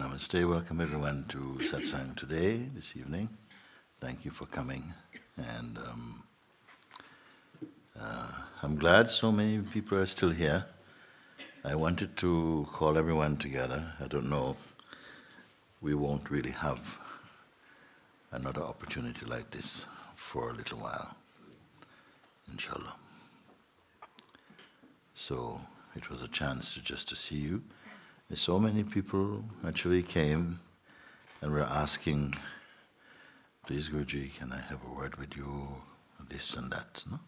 Namaste, welcome everyone to satsang today, this evening. Thank you for coming. And um, uh, I'm glad so many people are still here. I wanted to call everyone together. I don't know, we won't really have another opportunity like this for a little while, inshallah. So it was a chance to just to see you. So many people actually came and were asking, please Guruji, can I have a word with you, this and that, no?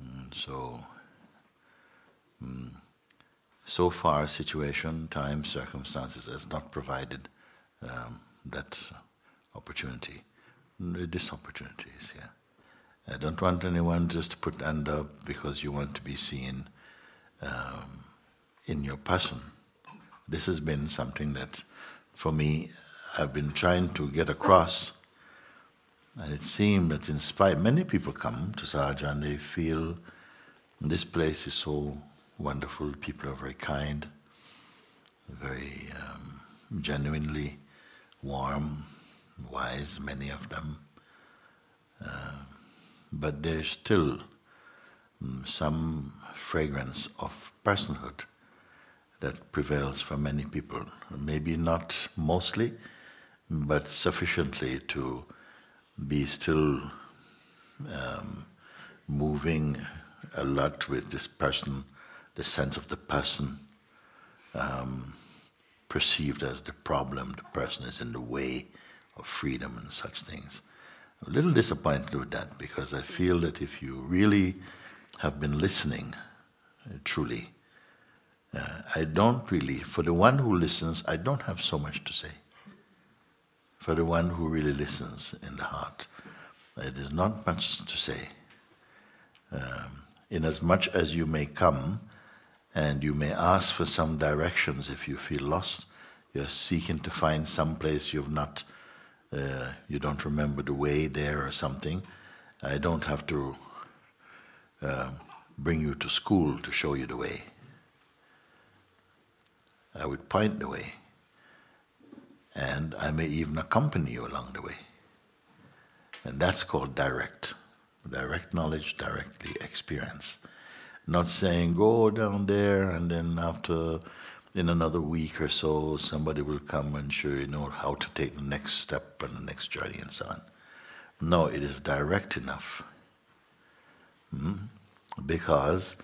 And so, mm, so far situation, time, circumstances has not provided um, that opportunity. This opportunity is here. I don't want anyone just to put hand up because you want to be seen um, in your person. This has been something that, for me, I've been trying to get across. And it seemed that in spite, many people come to Sahaja and they feel this place is so wonderful, people are very kind, very um, genuinely warm, wise, many of them. Uh, but there's still um, some fragrance of personhood that prevails for many people. Maybe not mostly, but sufficiently to be still um, moving a lot with this person, the sense of the person um, perceived as the problem, the person is in the way of freedom and such things a little disappointed with that because I feel that if you really have been listening uh, truly, uh, I don't really, for the one who listens, I don't have so much to say. For the one who really listens in the heart, it is not much to say. Um, in as much as you may come and you may ask for some directions if you feel lost, you're seeking to find some place you've not uh, you don't remember the way there or something, I don't have to uh, bring you to school to show you the way. I would point the way, and I may even accompany you along the way. And that's called direct. Direct knowledge, directly experience. Not saying, go down there and then after in another week or so, somebody will come and show you know how to take the next step and the next journey and so on. No, it is direct enough. Hmm? Because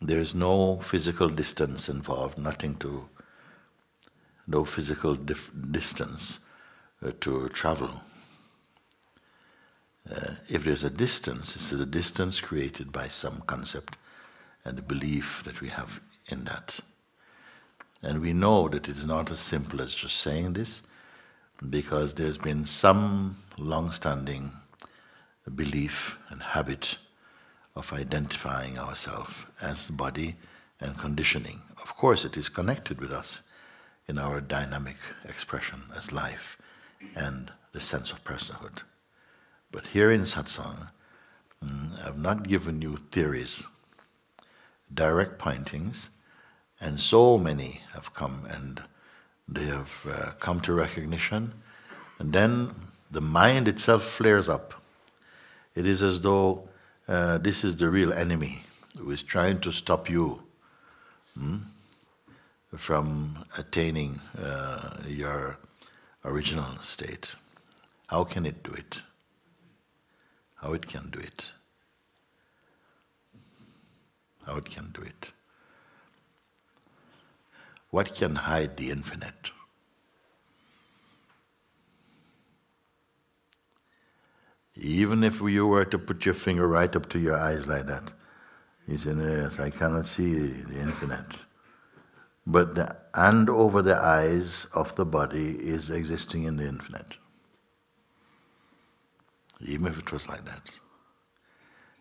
there is no physical distance involved, nothing to, no physical dif- distance uh, to travel. Uh, if there's a distance, it's a distance created by some concept and the belief that we have in that. And we know that it is not as simple as just saying this, because there's been some long standing belief and habit of identifying ourselves as body and conditioning. Of course, it is connected with us in our dynamic expression as life and the sense of personhood. But here in satsang, mm, I've not given you theories, direct pointings and so many have come and they have uh, come to recognition. And then the mind itself flares up. It is as though uh, this is the real enemy who is trying to stop you hmm, from attaining uh, your original state. How can it do it? How it can do it? How it can do it? What can hide the infinite? Even if you were to put your finger right up to your eyes like that, you say, Yes, I cannot see the infinite. But the hand over the eyes of the body is existing in the infinite. Even if it was like that.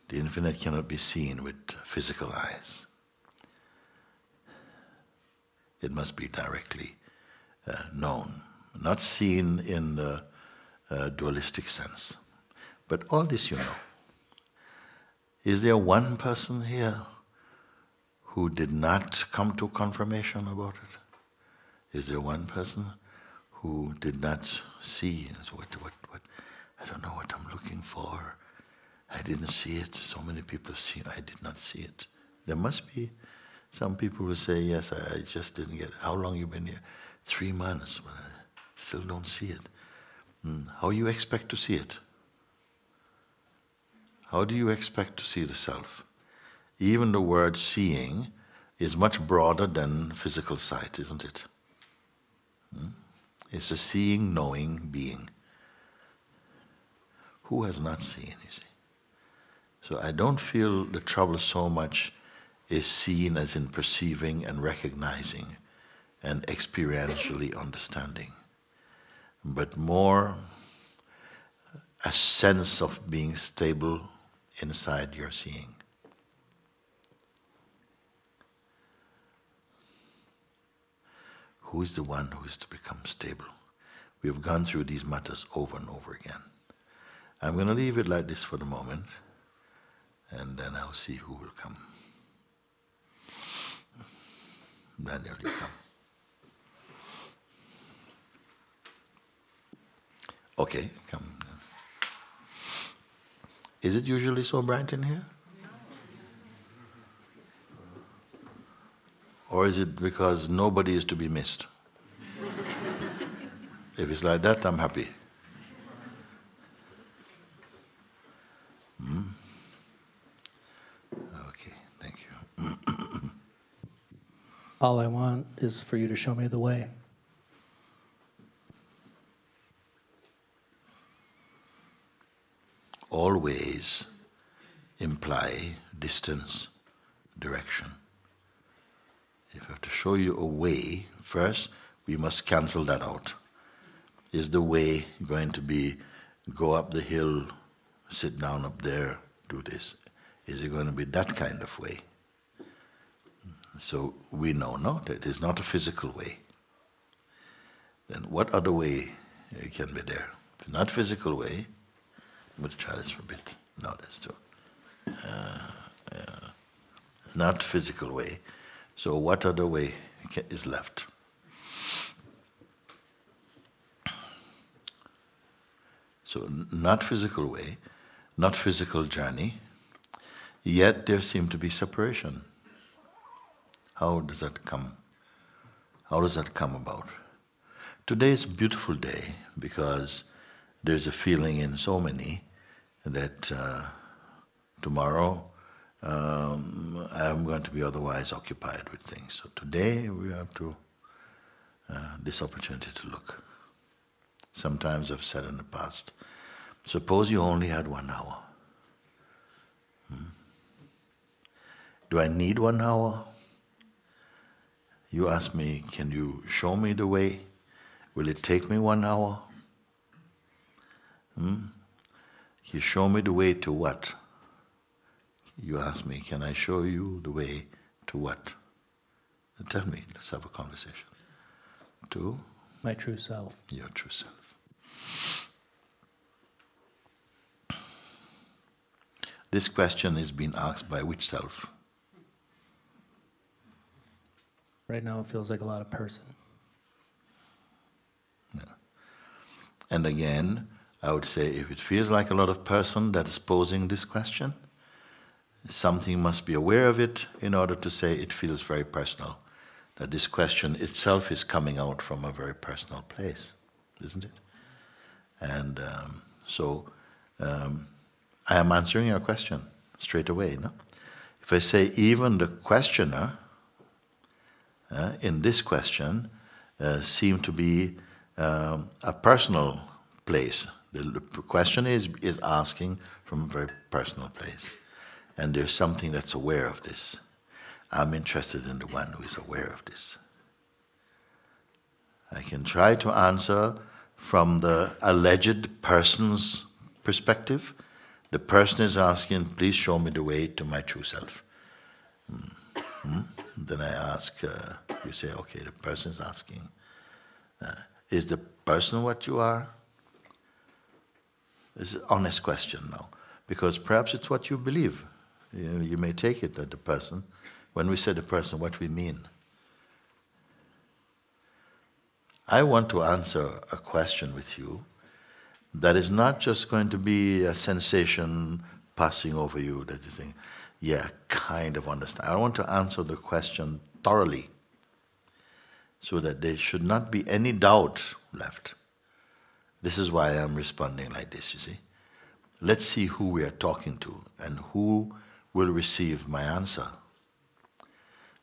The infinite cannot be seen with physical eyes it must be directly uh, known, not seen in the uh, dualistic sense. But all this you know. Is there one person here who did not come to confirmation about it? Is there one person who did not see? What, what, what? I don't know what I'm looking for. I didn't see it. So many people have see. I did not see it. There must be some people who say, "Yes, I, I just didn't get it." How long you been here? Three months, but I still don't see it. Hmm. How you expect to see it? How do you expect to see the self? Even the word seeing is much broader than physical sight, isn't it? Hmm? It's a seeing, knowing being. Who has not seen, you see? So I don't feel the trouble so much is seen as in perceiving and recognizing and experientially understanding, but more a sense of being stable inside your seeing. Who is the one who is to become stable? We have gone through these matters over and over again. I'm going to leave it like this for the moment and then I'll see who will come. Daniel, you come. Okay, come. Is it usually so bright in here? Or is it because nobody is to be missed? if it's like that, I'm happy. Hmm? All I want is for you to show me the way. All ways imply distance, direction. If I have to show you a way, first we must cancel that out. Is the way going to be go up the hill, sit down up there, do this? Is it going to be that kind of way? So we know, no, it is not a physical way. Then what other way can be there? If not physical way, but the child is forbid. No, that's true. Uh, uh, not physical way. So what other way is left? So not physical way, not physical journey, yet there seem to be separation. How does that come? How does that come about? Today is a beautiful day because there's a feeling in so many that uh, tomorrow um, I'm going to be otherwise occupied with things. So today we have to uh, this opportunity to look. Sometimes I've said in the past, suppose you only had one hour. Hmm? Do I need one hour? You ask me, can you show me the way? Will it take me one hour? Hmm? You show me the way to what? You ask me, can I show you the way to what? Tell me, let's have a conversation. To? My true self. Your true self. This question is being asked by which self? Right now, it feels like a lot of person. Yeah. And again, I would say if it feels like a lot of person that is posing this question, something must be aware of it in order to say it feels very personal. That this question itself is coming out from a very personal place, isn't it? And um, so um, I am answering your question straight away. No? If I say even the questioner uh, in this question uh, seem to be um, a personal place. The, question is, is asking from a very personal place. And there's something that's aware of this. I'm interested in the one who is aware of this. I can try to answer from the alleged person's perspective. The person is asking, please show me the way to my true self. Hmm. Hmm? Then I ask, uh, you say, okay, the person is asking, uh, is the person what you are? It's an honest question now, because perhaps it's what you believe. You, you may take it that the person when we say the person, what we mean. I want to answer a question with you that is not just going to be a sensation passing over you that you think, yeah, kind of understand. I want to answer the question thoroughly so that there should not be any doubt left. This is why I'm responding like this, you see. Let's see who we are talking to and who will receive my answer.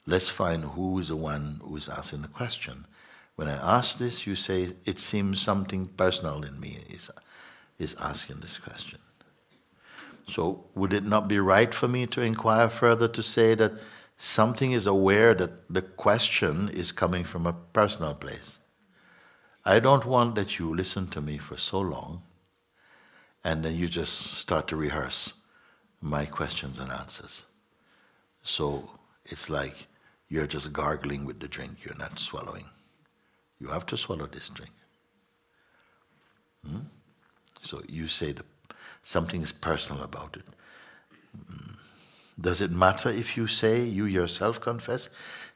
Let's find who is the one who is asking the question. When I ask this, you say, it seems something personal in me is, is asking this question. So, would it not be right for me to inquire further to say that something is aware that the question is coming from a personal place? I don't want that you listen to me for so long and then you just start to rehearse my questions and answers. So it's like you're just gargling with the drink, you're not swallowing. You have to swallow this drink. Hmm? So you say that something is personal about it. Hmm. Does it matter if you say, you yourself confess?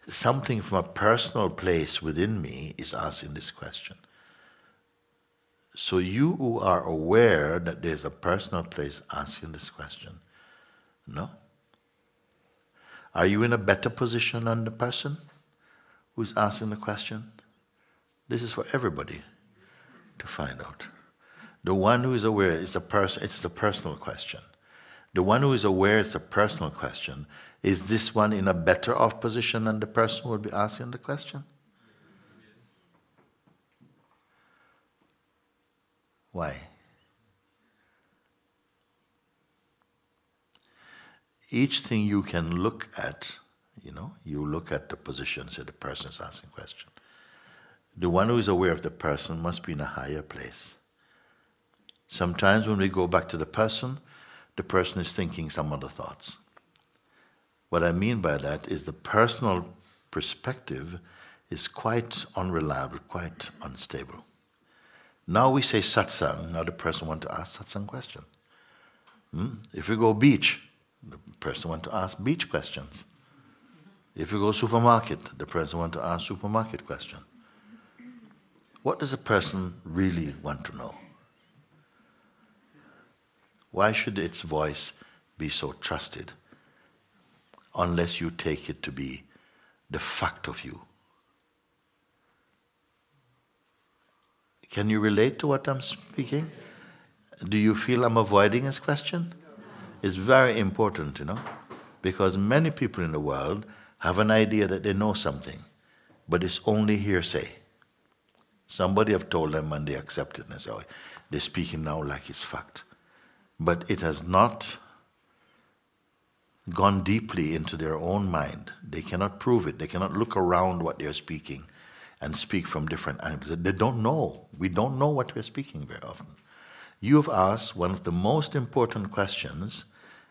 Something from a personal place within me is asking this question. So you who are aware that there's a personal place asking this question, no? Are you in a better position than the person who's asking the question? This is for everybody to find out. The one who is aware is a person it's a personal question. The one who is aware it's a personal question. Is this one in a better off position than the person who will be asking the question? Why? Each thing you can look at, you know, you look at the position, so the person is asking question. The one who is aware of the person must be in a higher place. Sometimes when we go back to the person, the person is thinking some other thoughts. What I mean by that is the personal perspective is quite unreliable, quite unstable. Now we say satsang, now the person wants to ask satsang question. Hmm? If we go beach, the person want to ask beach questions. If you go to supermarket, the person want to ask supermarket question. What does a person really want to know? Why should its voice be so trusted unless you take it to be the fact of you? Can you relate to what I'm speaking? Do you feel I'm avoiding his question? It's very important, you know, because many people in the world have an idea that they know something, but it's only hearsay. Somebody have told them and they accept it and say, oh, they're speaking now like it's fact. But it has not gone deeply into their own mind. They cannot prove it. They cannot look around what they're speaking and speak from different angles. They don't know. We don't know what we're speaking very often. You have asked one of the most important questions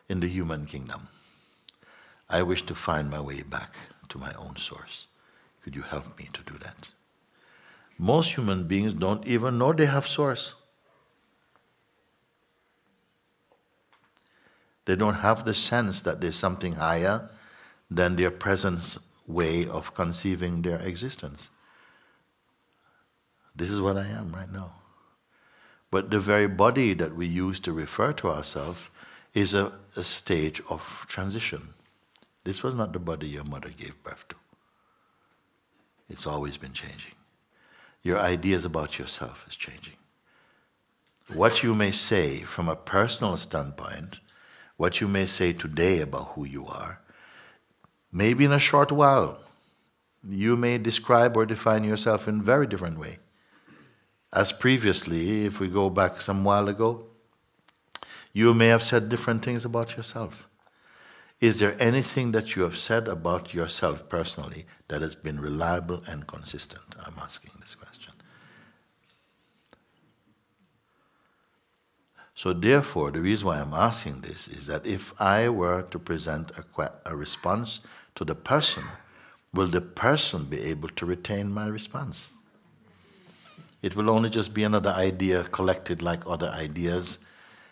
in the human kingdom. I wish to find my way back to my own source. Could you help me to do that? Most human beings don't even know they have source. They don't have the sense that there's something higher than their present way of conceiving their existence. This is what I am right now. But the very body that we use to refer to ourselves is a, a stage of transition. This was not the body your mother gave birth to. It's always been changing. Your ideas about yourself is changing. What you may say from a personal standpoint, what you may say today about who you are, maybe in a short while, you may describe or define yourself in a very different way as previously, if we go back some while ago, you may have said different things about yourself. Is there anything that you have said about yourself personally that has been reliable and consistent? I'm asking this question. So, therefore, the reason why I'm asking this is that if I were to present a, a response to the person, will the person be able to retain my response? It will only just be another idea collected like other ideas,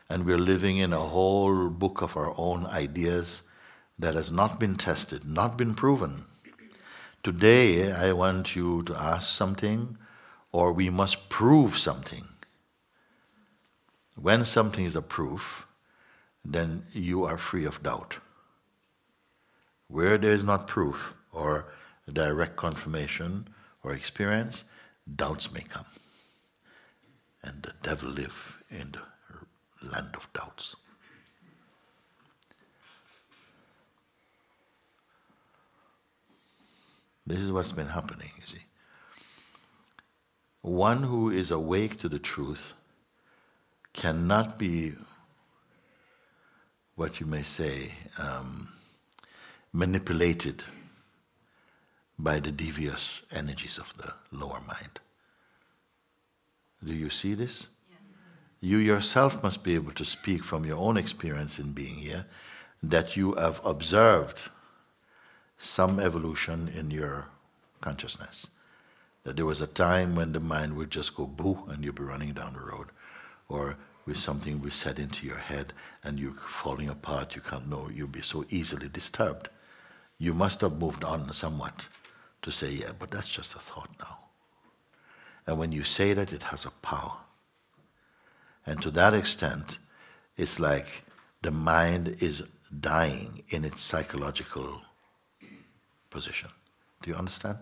and we're living in a whole book of our own ideas that has not been tested, not been proven. Today, I want you to ask something, or we must prove something. When something is a proof, then you are free of doubt. Where there is not proof or direct confirmation or experience, doubts may come. And the devil live in the land of doubts. This is what's been happening, you see. One who is awake to the truth cannot be, what you may say, um, manipulated by the devious energies of the lower mind. Do you see this? You yourself must be able to speak from your own experience in being here that you have observed some evolution in your consciousness. That there was a time when the mind would just go boo and you'd be running down the road. Or with something we set into your head and you're falling apart, you can't know, you'll be so easily disturbed. You must have moved on somewhat to say, yeah, but that's just a thought now. And when you say that, it has a power. And to that extent, it's like the mind is dying in its psychological position. Do you understand?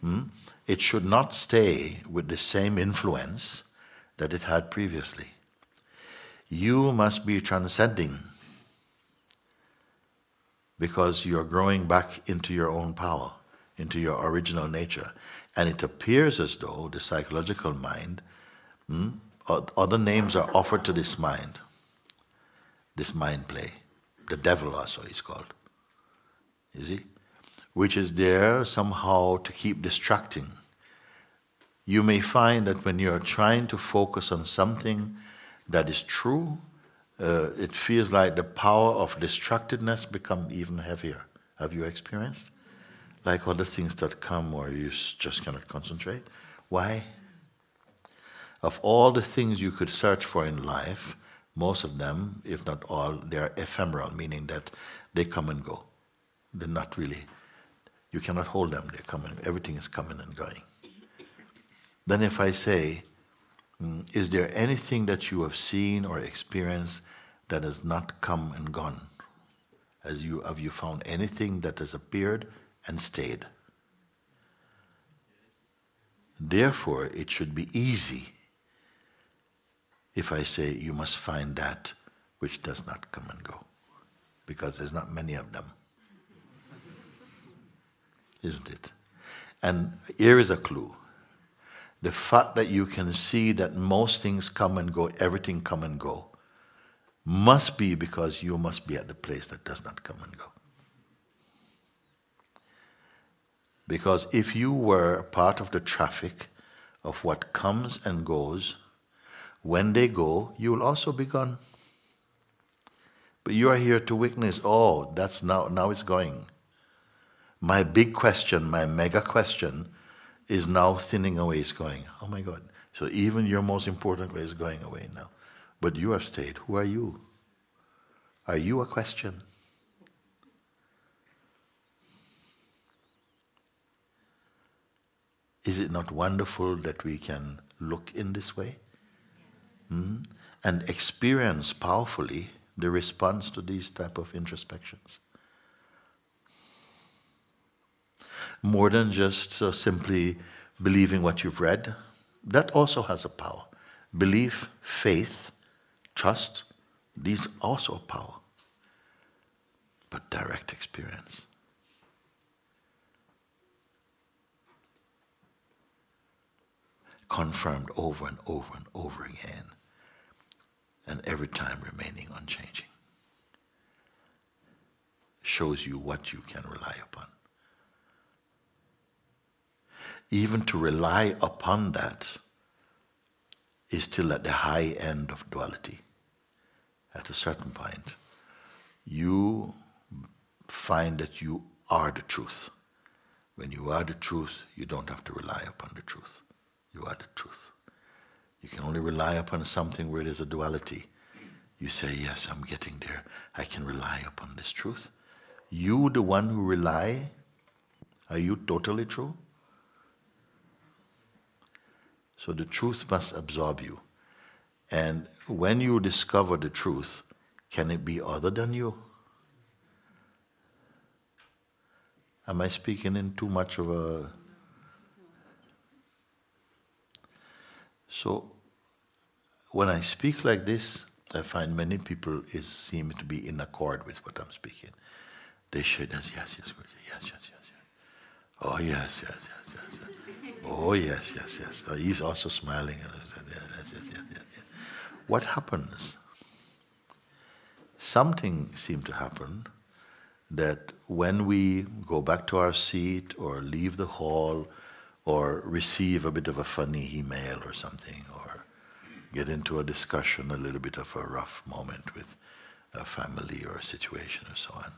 Hmm? It should not stay with the same influence that it had previously. You must be transcending because you're growing back into your own power, into your original nature. And it appears as though the psychological mind, hmm, other names are offered to this mind, this mind play. The devil also is called. You see? which is there somehow to keep distracting. You may find that when you're trying to focus on something that is true, uh, it feels like the power of distractedness become even heavier. Have you experienced? Like other things that come where you just cannot concentrate. Why? Of all the things you could search for in life, most of them, if not all, they are ephemeral, meaning that they come and go. They're not really you cannot hold them, they're coming, everything is coming and going. Then, if I say, mm, Is there anything that you have seen or experienced that has not come and gone? As you, have you found anything that has appeared and stayed? Therefore, it should be easy if I say you must find that which does not come and go, because there's not many of them isn't it? And here is a clue. The fact that you can see that most things come and go, everything come and go, must be because you must be at the place that does not come and go. Because if you were part of the traffic of what comes and goes, when they go, you will also be gone. But you are here to witness, oh, that's now, now it's going. My big question, my mega question, is now thinning away, it's going. Oh my God. So even your most important way is going away now. But you have stayed. Who are you? Are you a question? Is it not wonderful that we can look in this way? Mm? And experience powerfully the response to these type of introspections. more than just uh, simply believing what you've read. That also has a power. Belief, faith, trust, these also a power. But direct experience. Confirmed over and over and over again, and every time remaining unchanging. Shows you what you can rely upon even to rely upon that is still at the high end of duality. At a certain point, you find that you are the truth. When you are the truth, you don't have to rely upon the truth. You are the truth. You can only rely upon something where there's a duality. You say, Yes, I'm getting there. I can rely upon this truth. You, the one who rely, are you totally true? So the truth must absorb you. And when you discover the truth, can it be other than you? Am I speaking in too much of a. So, when I speak like this, I find many people is, seem to be in accord with what I'm speaking. They say, yes, yes, yes, yes, yes, yes, yes. Oh, yes, yes, yes, yes, yes. Oh, yes, yes, yes. Oh, he's also smiling. Yes, yes, yes, yes, yes. What happens? Something seemed to happen that when we go back to our seat or leave the hall or receive a bit of a funny email or something or get into a discussion, a little bit of a rough moment with a family or a situation or so on,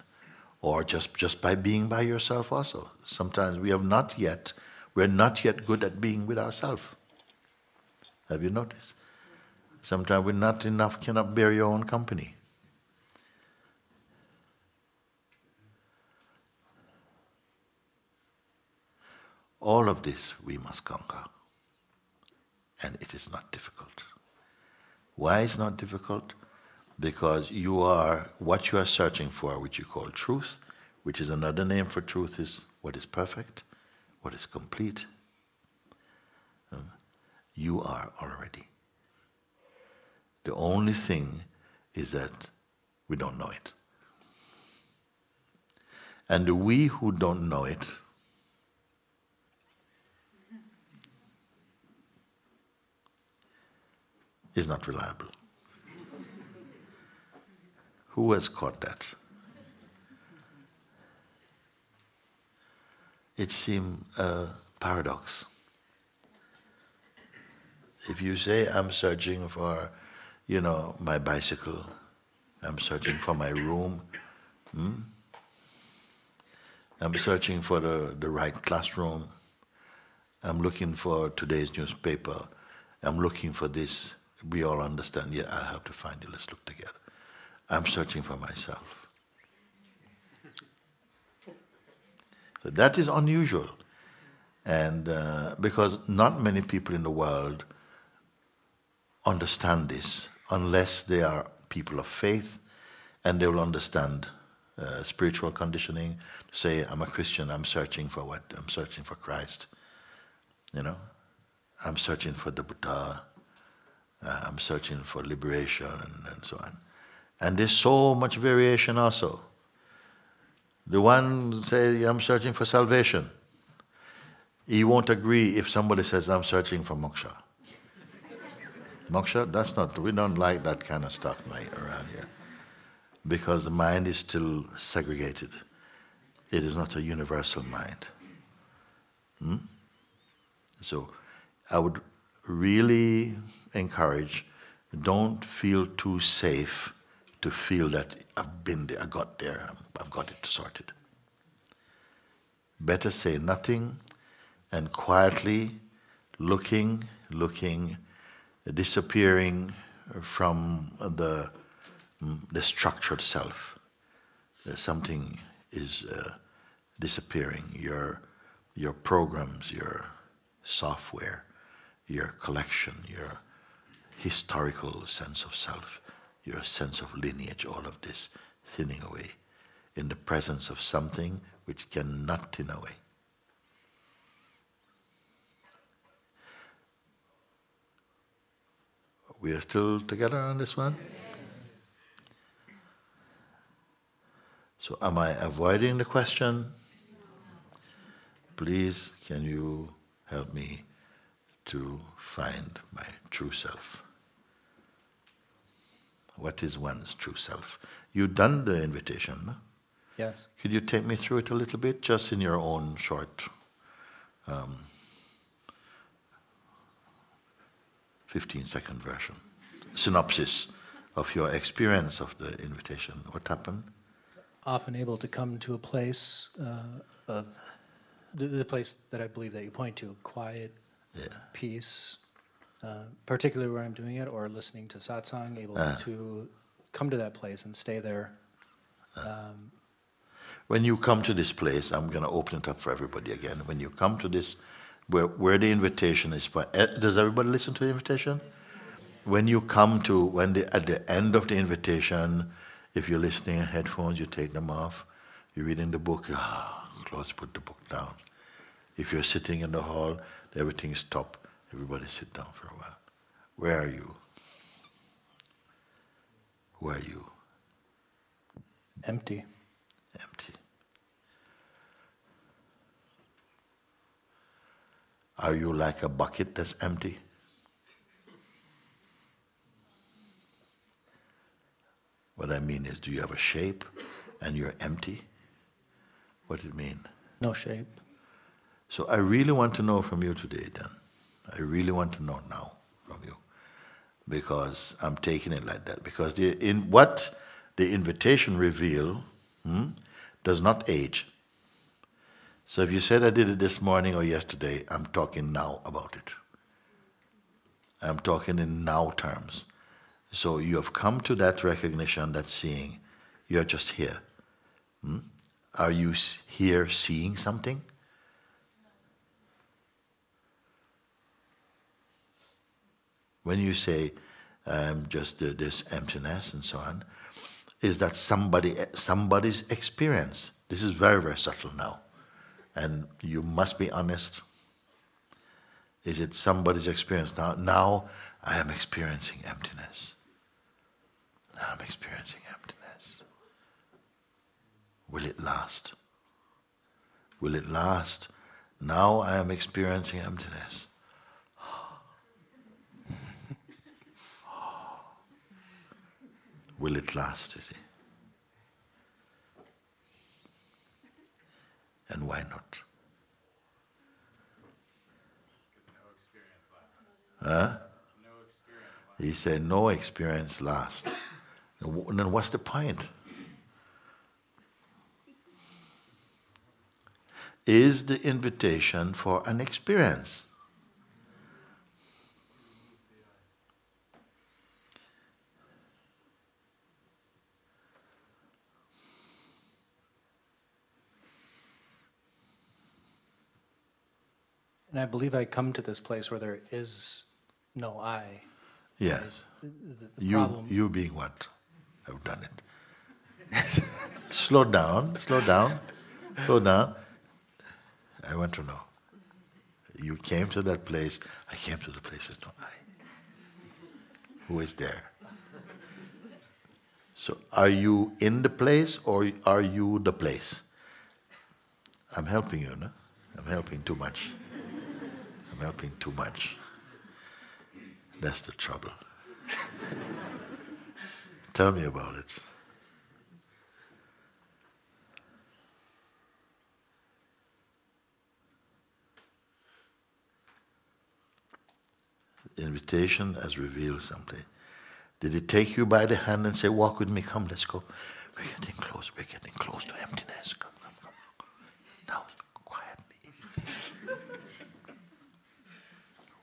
or just, just by being by yourself also. Sometimes we have not yet, we're not yet good at being with ourselves. Have you noticed? Sometimes we're not enough, cannot bear your own company. All of this we must conquer. And it is not difficult. Why is not difficult? Because you are what you are searching for, which you call truth, which is another name for truth, is what is perfect, what is complete. Um, you are already. The only thing is that we don't know it. And we who don't know it is not reliable. Who has caught that? It seems a paradox. If you say, I'm searching for, you know, my bicycle, I'm searching for my room, hmm? I'm searching for the, the right classroom, I'm looking for today's newspaper, I'm looking for this, we all understand, yeah, I have to find you, let's look together. I'm searching for myself. So that is unusual. And uh, because not many people in the world understand this unless they are people of faith and they will understand uh, spiritual conditioning. Say, I'm a Christian, I'm searching for what? I'm searching for Christ. You know? I'm searching for the Buddha. Uh, I'm searching for liberation and, and so on. And there's so much variation also. The one say, I'm searching for salvation. He won't agree if somebody says, I'm searching for moksha. moksha, that's not, we don't like that kind of stuff like around here. Because the mind is still segregated. It is not a universal mind. Hmm? So I would really encourage don't feel too safe to feel that I've been there, I got there, I've got it sorted. Better say nothing and quietly looking, looking, disappearing from the, the structured self. Uh, something is uh, disappearing. Your, your programs, your software, your collection, your historical sense of self, your sense of lineage, all of this thinning away in the presence of something which cannot thin away. We are still together on this one? So, am I avoiding the question? Please, can you help me to find my true self. What is one's true self? You've done the invitation, no? Yes. Could you take me through it a little bit, just in your own short um, 15 second version, synopsis of your experience of the invitation? What happened? Often able to come to a place uh, of the, the place that I believe that you point to, quiet, Yeah. peace, uh, particularly where I'm doing it, or listening to satsang, able Ah. to come to that place and stay there. when you come to this place, I'm going to open it up for everybody again. When you come to this, where, where the invitation is, for, eh, does everybody listen to the invitation? When you come to, when the, at the end of the invitation, if you're listening in headphones, you take them off. You're reading the book, ah, close, put the book down. If you're sitting in the hall, everything stop. Everybody sit down for a while. Where are you? Who are you? Empty. Empty. Are you like a bucket that's empty? What I mean is, do you have a shape and you're empty? What does it mean? No shape. So I really want to know from you today, then. I really want to know now from you, because I'm taking it like that. Because the, in what the invitation reveal hmm, does not age. So if you said I did it this morning or yesterday, I'm talking now about it. I'm talking in now terms. So you have come to that recognition, that seeing, you're just here. Hmm? Are you here seeing something? When you say um, just uh, this emptiness and so on, is that somebody somebody's experience. This is very very subtle now, and you must be honest. Is it somebody's experience now? Now I am experiencing emptiness. Now I'm experiencing emptiness. Will it last? Will it last? Now I am experiencing emptiness. Will it last, you see? And why not? Huh? He said, no experience lasts. And then what's the point? Is the invitation for an experience. And I believe I come to this place where there is no I. Yes. The, the you, problem. you being what? I've done it. slow down, slow down, slow down. I want to know. You came to that place. I came to the place with no I. Who is there? So, are you in the place or are you the place? I'm helping you, no? I'm helping too much. I'm helping too much. That's the trouble. Tell me about it. Invitation has revealed something. Did it take you by the hand and say, Walk with me, come, let's go? We're getting close, we're getting close to emptiness. Come, come, come. Now, quietly.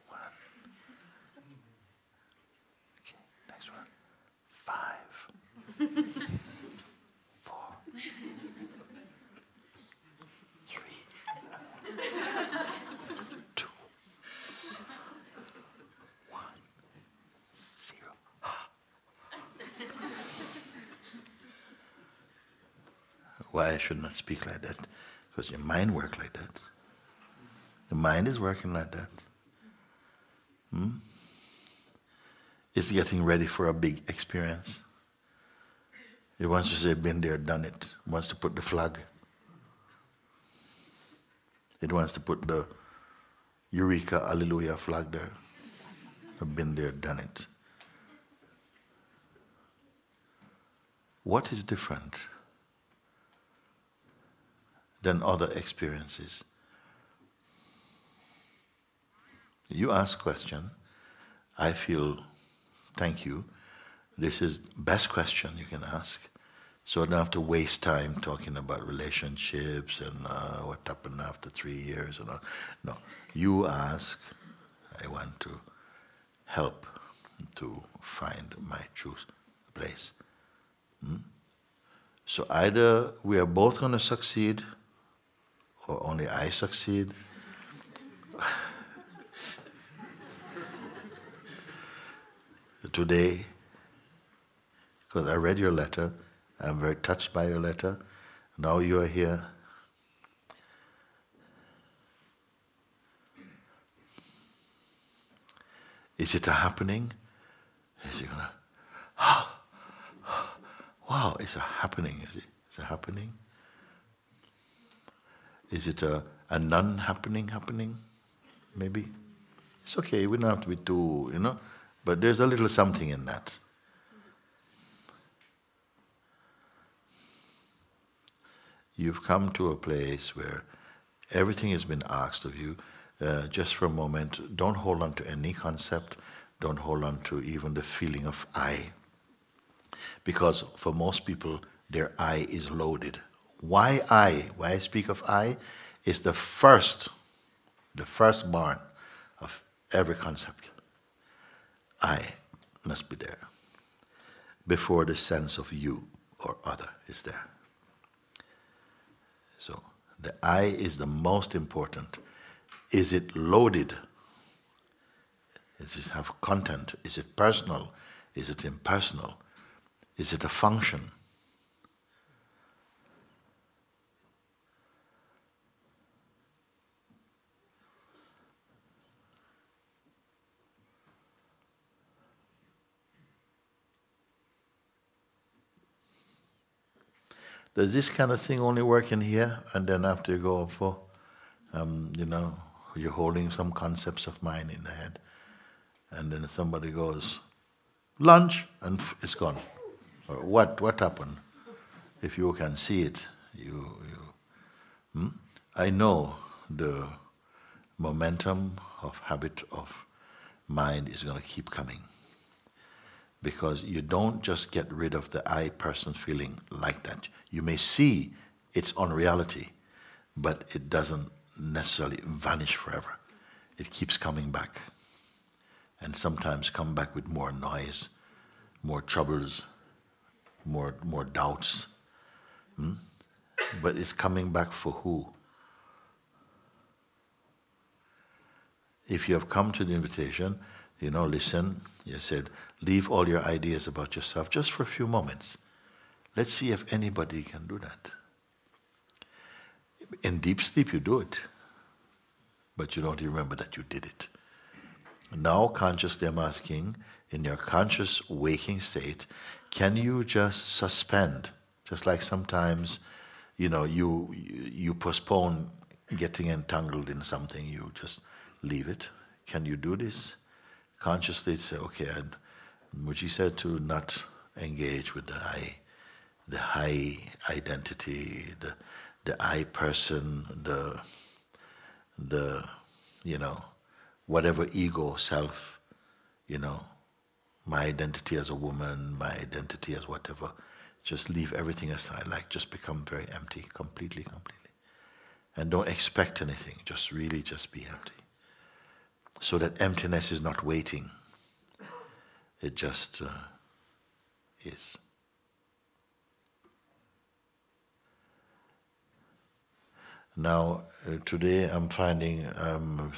one. Okay, next one. Five. Four. Three. Two. One. Zero. Why I should not speak like that? Because your mind works like that. The mind is working like that. Hmm? It's getting ready for a big experience. It wants to say, been there, done it. It wants to put the flag. It wants to put the Eureka, Hallelujah flag there. I've been there, done it. What is different than other experiences? You ask question. I feel, thank you. This is best question you can ask. So I don't have to waste time talking about relationships and uh, what happened after three years and all. No, you ask. I want to help to find my true place. Hmm? So either we are both going to succeed, or only I succeed. Today, because I read your letter, I'm very touched by your letter. Now you are here. Is it a happening? Is it gonna? Wow, it's a happening. Is it? It's a happening. Is it a, a non-happening happening? Maybe. It's okay. We don't have to be too, you know. But there's a little something in that. You've come to a place where everything has been asked of you. Uh, just for a moment, don't hold on to any concept, don't hold on to even the feeling of I. Because for most people, their I is loaded. Why I? Why I speak of I is the first, the first barn of every concept. I must be there before the sense of you or other is there. So the I is the most important. Is it loaded? Does it have content? Is it personal? Is it impersonal? Is it a function? Does this kind of thing only work in here, and then after you go for, um, you know, you're holding some concepts of mine in the head, and then somebody goes, lunch, and it's gone. Or what? What happened? If you can see it, you. you hmm? I know the momentum of habit of mind is going to keep coming because you don't just get rid of the I person feeling like that. You may see its unreality, but it doesn't necessarily vanish forever. It keeps coming back. And sometimes come back with more noise, more troubles, more, more doubts. Hmm? But it's coming back for who? If you have come to the invitation, you know, listen, you said, leave all your ideas about yourself just for a few moments. Let's see if anybody can do that. In deep sleep, you do it, but you don't remember that you did it. Now, consciously, I'm asking, in your conscious waking state, can you just suspend? Just like sometimes, you know, you you postpone getting entangled in something, you just leave it. Can you do this? Consciously say, okay, and Mooji said to not engage with the high, the high identity, the the I person, the the you know whatever ego self, you know, my identity as a woman, my identity as whatever. Just leave everything aside, like just become very empty, completely, completely. And don't expect anything, just really just be empty. So that emptiness is not waiting it just uh, is. Now, uh, today I'm finding I'm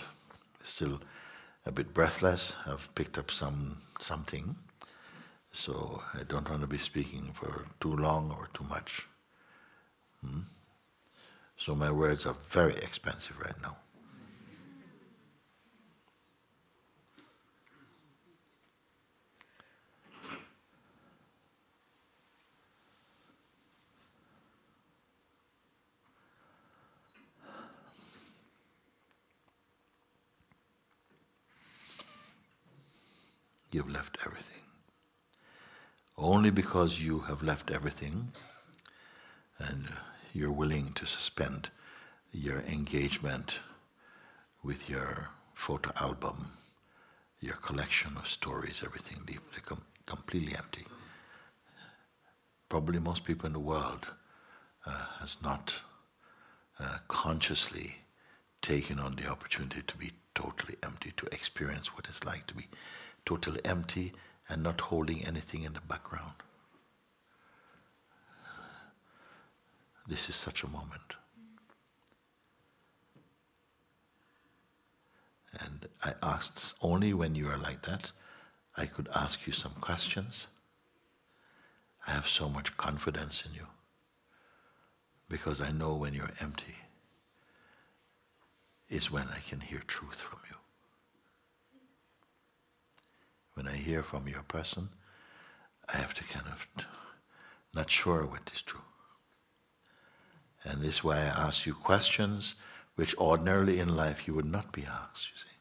still a bit breathless. I've picked up some something, so I don't want to be speaking for too long or too much. Hmm? So my words are very expensive right now. You've left everything. Only because you have left everything and you're willing to suspend your engagement with your photo album, your collection of stories, everything completely empty. Probably most people in the world uh, has not uh, consciously taken on the opportunity to be totally empty, to experience what it's like to be totally empty and not holding anything in the background. This is such a moment. And I asked only when you are like that, I could ask you some questions. I have so much confidence in you because I know when you're empty is when I can hear truth from you. When I hear from your person, I have to kind of not sure what is true. And this is why I ask you questions which ordinarily in life you would not be asked, you see.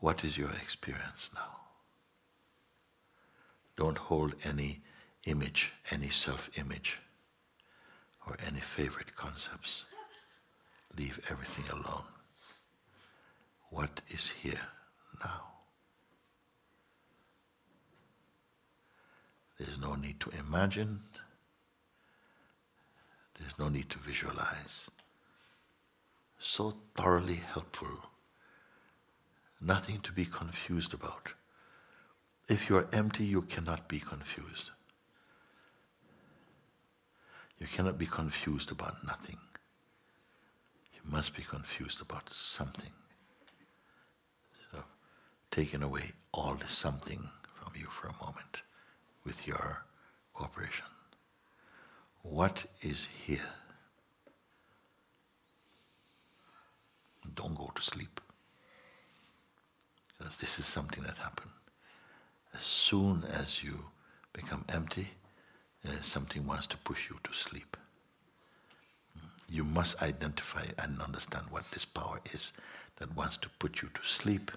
What is your experience now? Don't hold any image, any self image, or any favorite concepts. Leave everything alone. What is here now? There's no need to imagine. There's no need to visualize. So thoroughly helpful. Nothing to be confused about. If you're empty, you cannot be confused. You cannot be confused about nothing. You must be confused about something. So, taking away all the something from you for a moment with your cooperation. What is here? Don't go to sleep. Because this is something that happens. As soon as you become empty, uh, something wants to push you to sleep. You must identify and understand what this power is that wants to put you to sleep.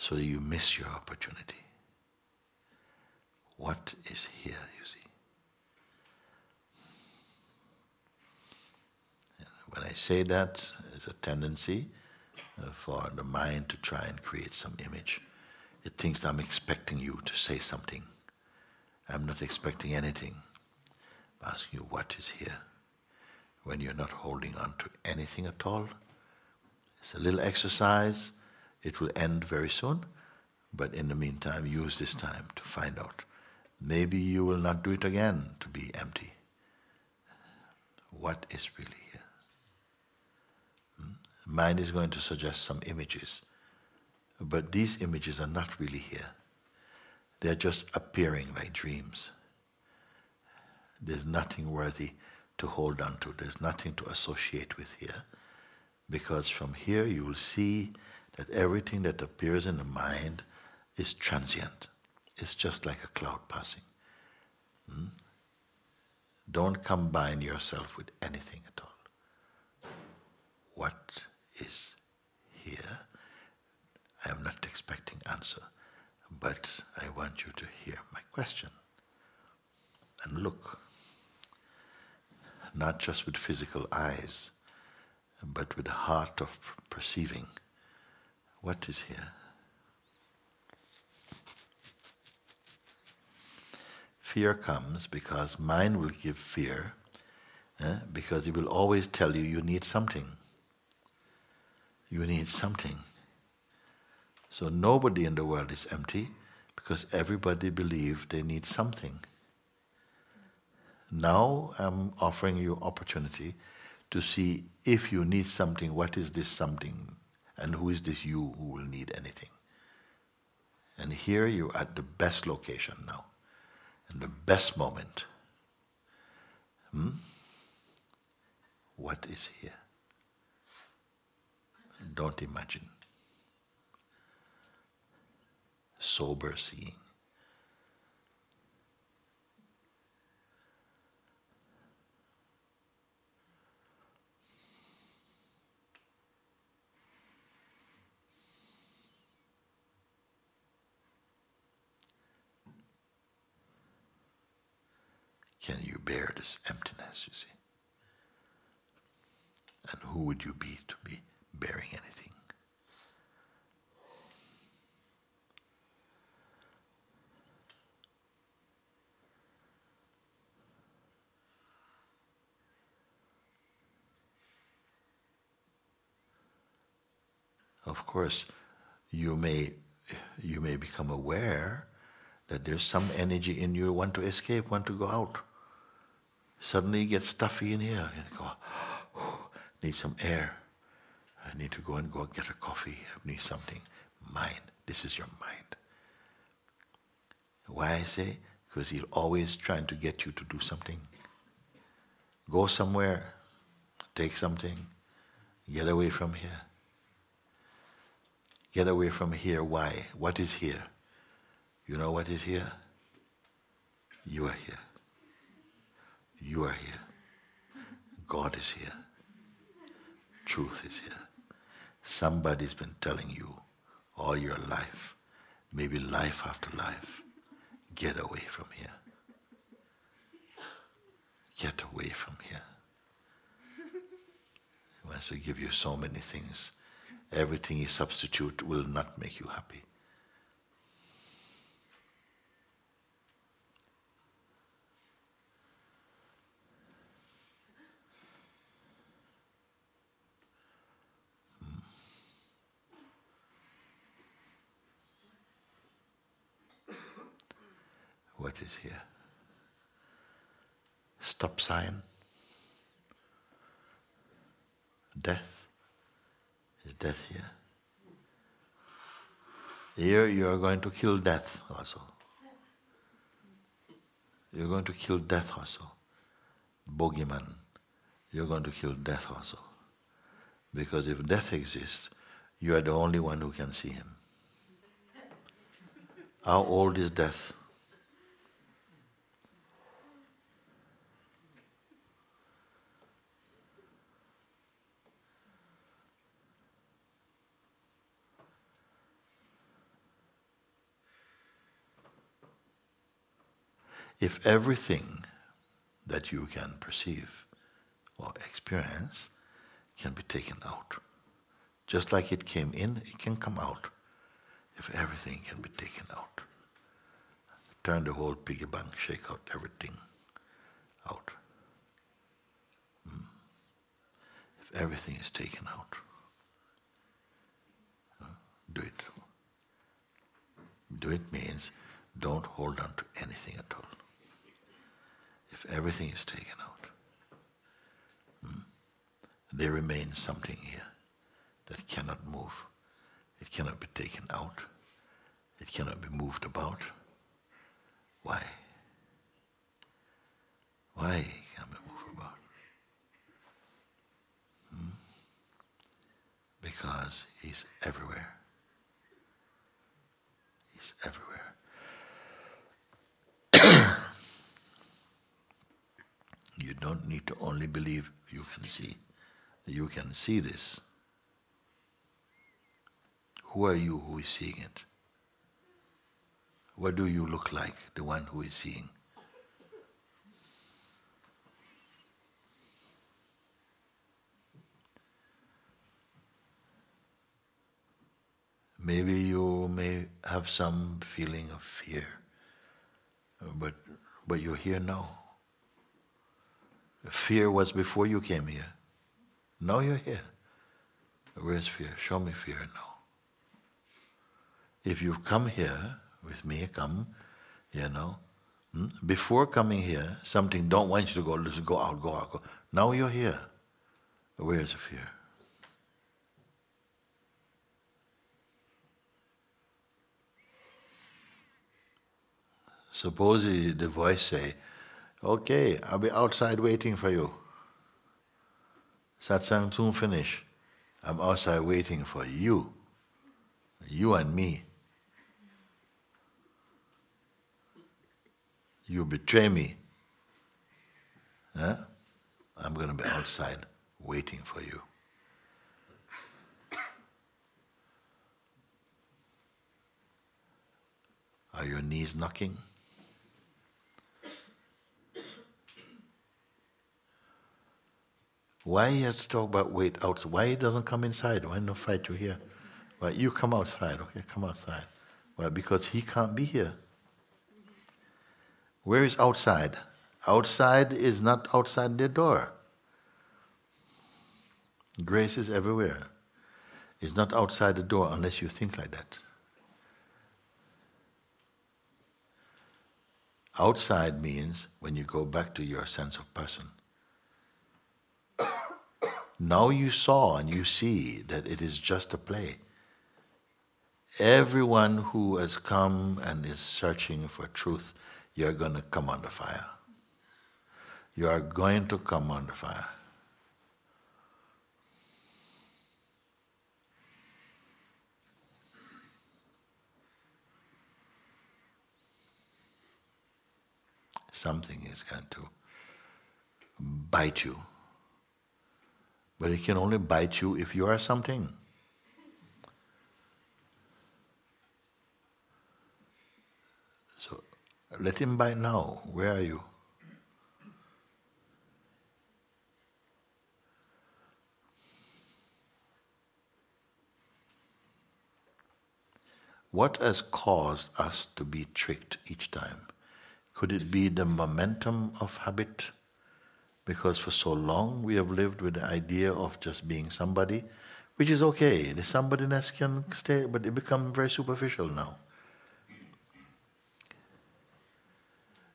So that you miss your opportunity. What is here, you see? When I say that, there's a tendency uh, for the mind to try and create some image. It thinks I'm expecting you to say something. I'm not expecting anything. I'm asking you what is here. When you're not holding on to anything at all, it's a little exercise. It will end very soon. But in the meantime, use this time to find out. Maybe you will not do it again to be empty. What is really here? Hmm? mind is going to suggest some images. But these images are not really here. They're just appearing like dreams. There's nothing worthy to hold on to. There's nothing to associate with here. Because from here you will see that everything that appears in the mind is transient. It's just like a cloud passing. Hmm? Don't combine yourself with anything at all. What is here. I am not expecting answer, but I want you to hear my question and look, not just with physical eyes, but with the heart of perceiving what is here. Fear comes because mind will give fear, eh, because it will always tell you you need something you need something. So nobody in the world is empty because everybody believes they need something. Now I'm offering you opportunity to see if you need something, what is this something, and who is this you who will need anything. And here you're at the best location now, in the best moment. Hmm? What is here? Don't imagine. Sober seeing. Can you bear this emptiness, you see? And who would you be to be bearing anything. of course, you may, you may become aware that there's some energy in you want to escape, want to go out. Suddenly you get stuffy in here and go, oh, need some air. I need to go and go get a coffee. I need something. Mind. This is your mind. Why I say? Because he's always trying to get you to do something. Go somewhere, take something, get away from here. Get away from here. Why? What is here? You know what is here? You are here. You are here. God is here. Truth is here. Somebody's been telling you all your life, maybe life after life, get away from here. Get away from here. He wants to give you so many things. Everything he substitute will not make you happy. What is here? Stop sign. Death. Is death here? Here you are going to kill death also. You're going to kill death also. Bogeyman. You're going to kill death also. Because if death exists, you are the only one who can see him. How old is death? If everything that you can perceive or experience can be taken out, just like it came in, it can come out. If everything can be taken out, turn the whole piggy bank, shake out everything out. Mm. If everything is taken out, do it. Do it means don't hold on to anything at all if everything is taken out, hmm, there remains something here that cannot move. It cannot be taken out. It cannot be moved about. Why? Why can't be moved about? Hmm? Because he's everywhere. He's everywhere. You don't need to only believe you can see. You can see this. Who are you who is seeing it? What do you look like, the one who is seeing? Maybe you may have some feeling of fear, but, but you're here now. Fear was before you came here. Now you're here. Where's fear? Show me fear now. If you've come here with me, come, you know. Hmm? Before coming here, something don't want you to go, let's go out, go out, go. Now you're here. Where's the fear? Suppose the voice say, Okay, I'll be outside waiting for you. Satsang soon finish. I'm outside waiting for you. You and me. You betray me. Huh? I'm going to be outside waiting for you. Are your knees knocking? Why he has to talk about wait outside? Why he doesn't come inside? Why not fight you here? Why you come outside? Okay, come outside. Why? Because he can't be here. Where is outside? Outside is not outside the door. Grace is everywhere. It's not outside the door unless you think like that. Outside means when you go back to your sense of person. Now you saw and you see that it is just a play. Everyone who has come and is searching for truth, you're going to come under fire. You are going to come under fire. something is going to bite you. But it can only bite you if you are something. So let him bite now. Where are you? What has caused us to be tricked each time? Could it be the momentum of habit? Because for so long we have lived with the idea of just being somebody, which is okay. The somebodyness can stay, but it becomes very superficial now.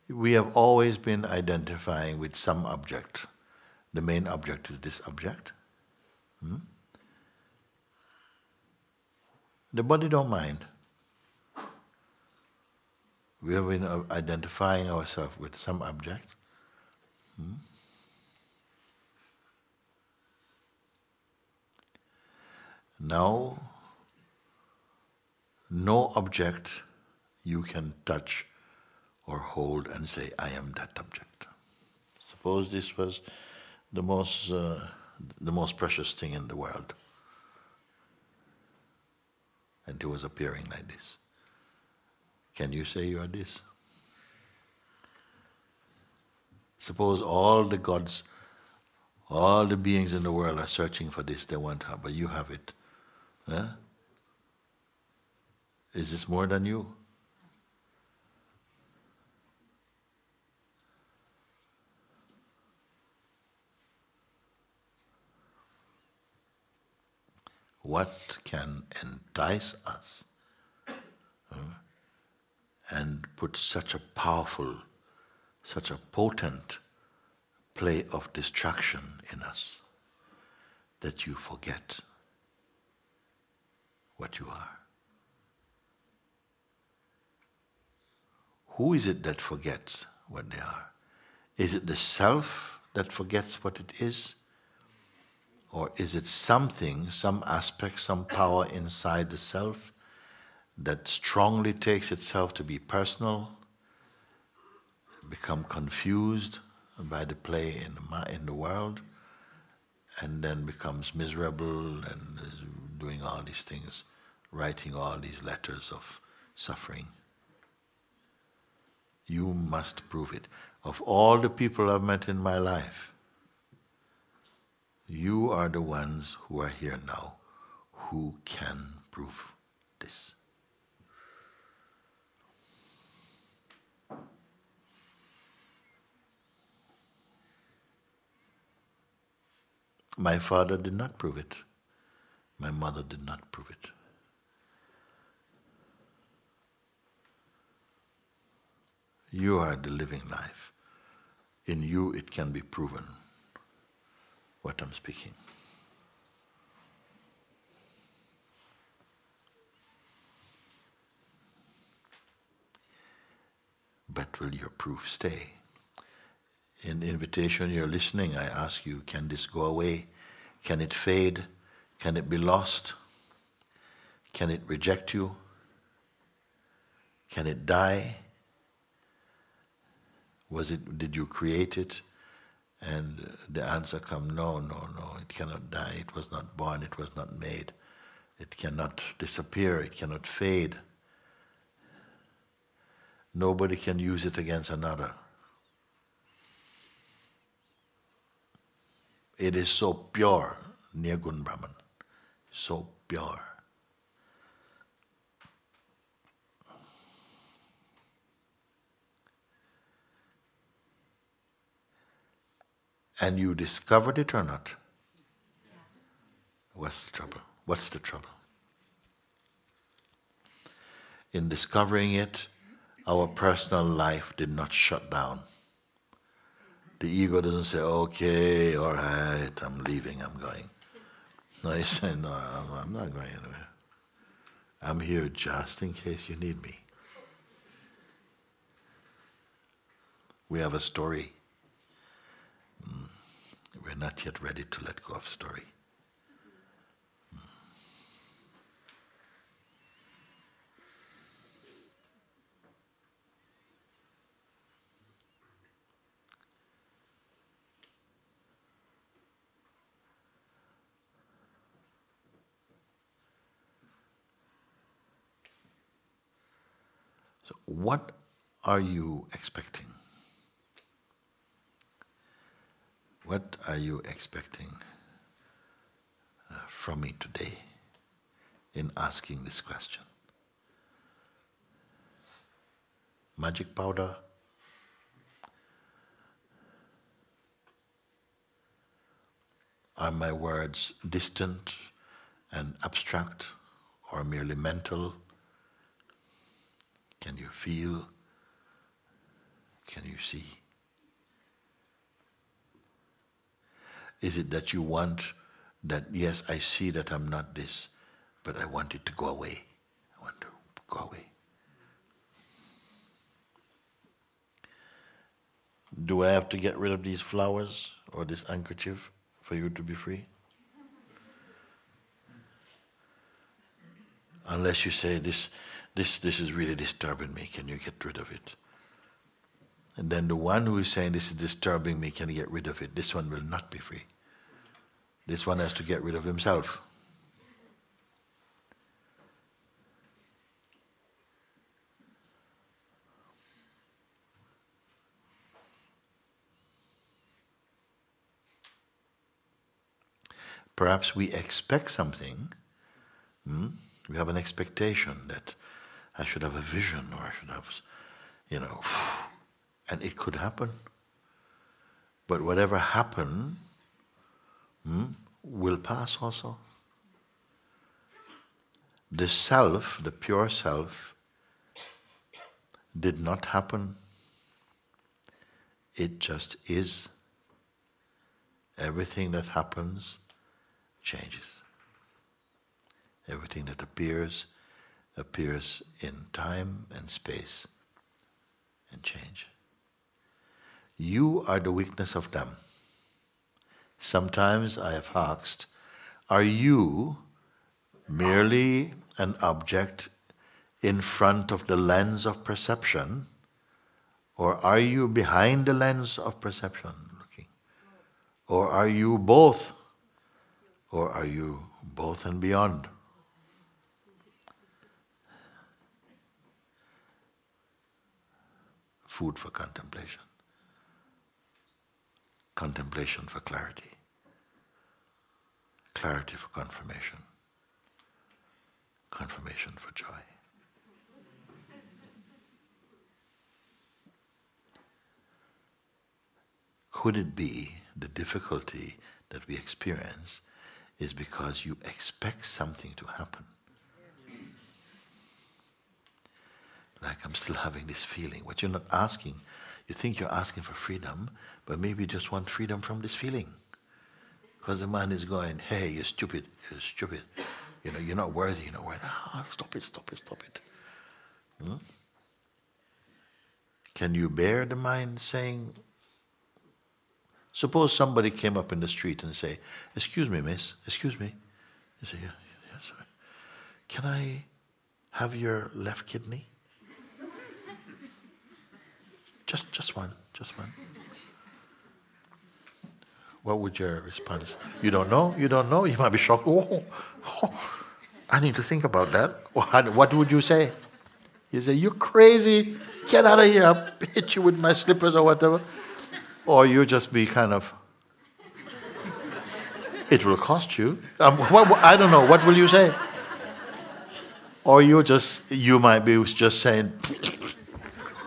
We have always been identifying with some object. The main object is this object. Hmm? The body don't mind we have been identifying ourselves with some object. Hmm? Now, no object you can touch or hold and say, I am that object. Suppose this was the most, uh, the most precious thing in the world, and it was appearing like this. Can you say you are this? Suppose all the gods, all the beings in the world are searching for this, they want it, but you have it. Huh? Is this more than you? What can entice us? Huh? and put such a powerful, such a potent play of distraction in us that you forget what you are. Who is it that forgets what they are? Is it the self that forgets what it is? Or is it something, some aspect, some power inside the self that strongly takes itself to be personal, become confused by the play in the, in the world, and then becomes miserable and doing all these things, writing all these letters of suffering. You must prove it. Of all the people I've met in my life, you are the ones who are here now who can prove this. My father did not prove it. My mother did not prove it. You are the living life. In you, it can be proven what I'm speaking. But will your proof stay? in invitation you're listening, I ask you, can this go away? Can it fade? Can it be lost? Can it reject you? Can it die? Was it, did you create it? And the answer comes, no, no, no, it cannot die. It was not born, it was not made. It cannot disappear, it cannot fade. Nobody can use it against another. It is so pure, Nirgun Brahman. So pure. And you discovered it or not? Yes. What's the trouble? What's the trouble? In discovering it, our personal life did not shut down. The ego doesn't say, okay, all right, I'm leaving, I'm going. No, you say, no, I'm, I'm not going anywhere. I'm here just in case you need me. We have a story. Mm. We're not yet ready to let go of story. What are you expecting? What are you expecting uh, from me today in asking this question? Magic powder? Are my words distant and abstract or merely mental? Can you feel? Can you see? Is it that you want that, yes, I see that I'm not this, but I want it to go away? I want to go away. Do I have to get rid of these flowers or this handkerchief for you to be free? Unless you say, this, this, this is really disturbing me, can you get rid of it? And then the one who is saying, This is disturbing me, can get rid of it? This one will not be free. This one has to get rid of himself. Perhaps we expect something. Hmm? We have an expectation that I should have a vision or I should have, you know, and it could happen. But whatever happened hmm, will pass also. The self, the pure self, did not happen. It just is. Everything that happens changes. Everything that appears appears in time and space and change. You are the weakness of them. Sometimes I have asked, are you merely an object in front of the lens of perception, or are you behind the lens of perception looking? Or are you both? Or are you both and beyond? Food for contemplation contemplation for clarity, clarity for confirmation, confirmation for joy. Could it be the difficulty that we experience is because you expect something to happen? Like I'm still having this feeling. What you're not asking you think you're asking for freedom, but maybe you just want freedom from this feeling. Because the mind is going, hey, you're stupid, you're stupid. You know, you're not worthy, you're not worthy. Ah, stop it, stop it, stop it. Hmm? Can you bear the mind saying, suppose somebody came up in the street and say, excuse me, miss, excuse me. You say, yeah, yeah, sorry. Can I have your left kidney? Just, just one, just one. What would your response? You don't know? You don't know? You might be shocked. Oh, oh I need to think about that. What would you say? You say, You're crazy. Get out of here. I'll hit you with my slippers or whatever. Or you just be kind of, It will cost you. Um, what, I don't know. What will you say? Or you just, you might be just saying,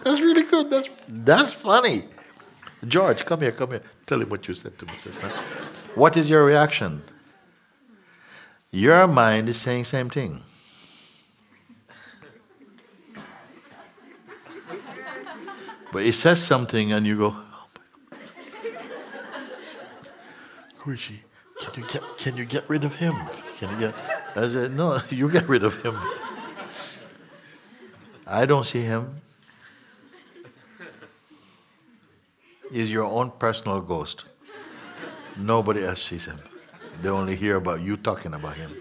that's really good. That's, that's funny. George, come here, come here. Tell him what you said to me. What is your reaction? Your mind is saying same thing. but it says something and you go, oh can you get can you get rid of him? Can you get I said, no, you get rid of him. I don't see him. He's your own personal ghost. Nobody else sees him. They only hear about you talking about him.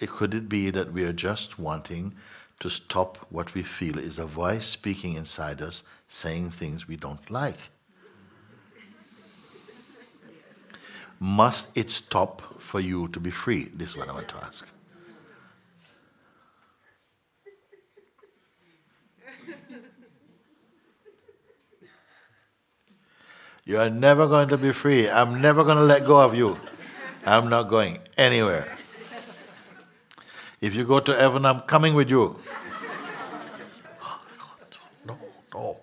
It, could it be that we are just wanting to stop what we feel is a voice speaking inside us saying things we don't like? Must it stop for you to be free? This is what I want to ask. You are never going to be free. I'm never going to let go of you. I'm not going anywhere. If you go to heaven, I'm coming with you. Oh my god, no, no.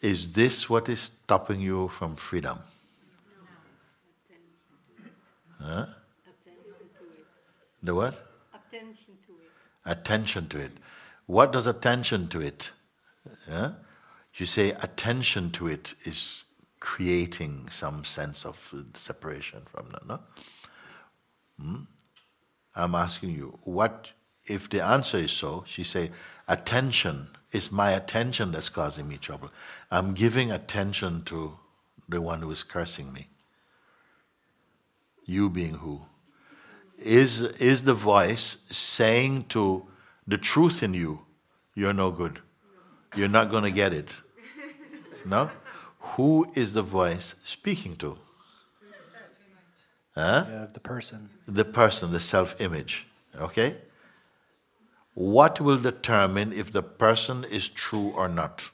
Is this what is stopping you from freedom? Huh? The what? Attention to it. Attention to it. What does attention to it? Yeah? You say attention to it is creating some sense of separation from that, no? Hmm? I'm asking you, what if the answer is so? She say, attention is my attention that's causing me trouble. I'm giving attention to the one who is cursing me. You being who? Is is the voice saying to the truth in you, you're no good. You're not going to get it. No? Who is the voice speaking to? Huh? Yeah, the person. The person, the self image. Okay? What will determine if the person is true or not?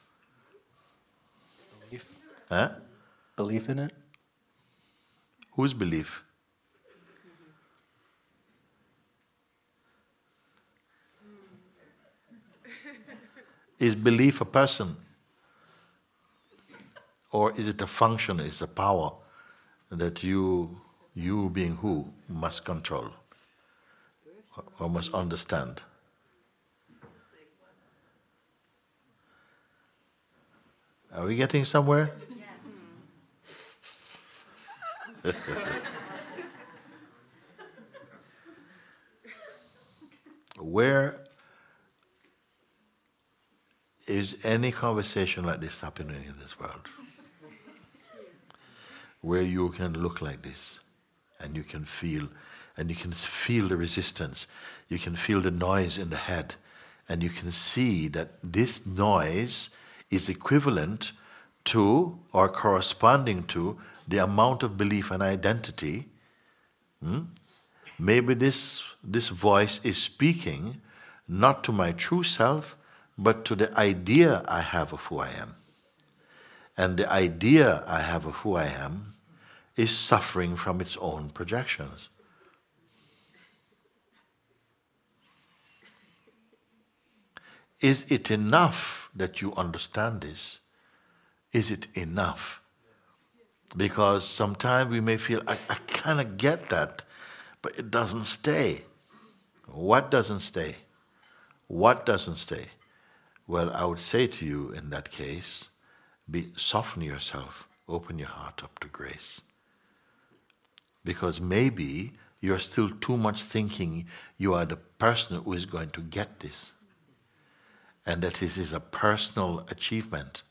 Belief. Huh? Belief in it. Whose belief? Is belief a person? Or is it a function, is a power that you, you being who, must control or must understand? Are we getting somewhere? Yes. Where is any conversation like this happening in this world? Where you can look like this and you can feel and you can feel the resistance. You can feel the noise in the head and you can see that this noise is equivalent to or corresponding to the amount of belief and identity. Hmm? Maybe this, this voice is speaking not to my true self, but to the idea I have of who I am. And the idea I have of who I am is suffering from its own projections. Is it enough that you understand this? Is it enough? Because sometimes we may feel, I, I kind of get that, but it doesn't stay. What doesn't stay? What doesn't stay? Well, I would say to you in that case, be soften yourself, open your heart up to grace. Because maybe you're still too much thinking you are the person who is going to get this. And that this is a personal achievement.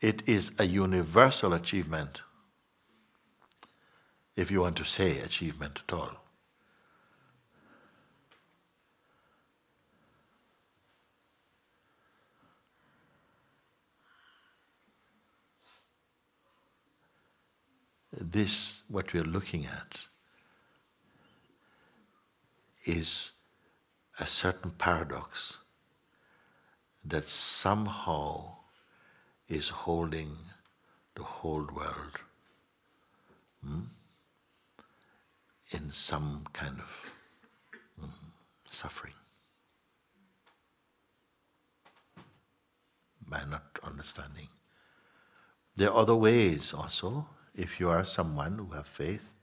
It is a universal achievement. If you want to say achievement at all. This, what we're looking at, is a certain paradox that somehow is holding the whole world hmm, in some kind of hmm, suffering. by not understanding. There are other ways also. If you are someone who have faith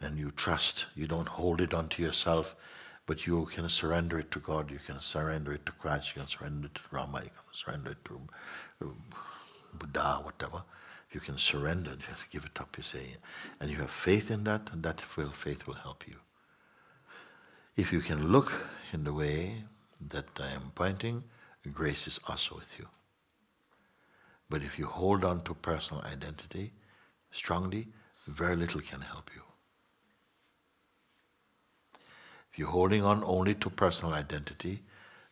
and you trust, you don't hold it onto yourself, but you can surrender it to God, you can surrender it to Christ, you can surrender it to Rama, you can surrender it to uh, Buddha, whatever. You can surrender, just give it up, you say. And you have faith in that, and that will, faith will help you. If you can look in the way that I am pointing, grace is also with you. But if you hold on to personal identity strongly, very little can help you. If you're holding on only to personal identity,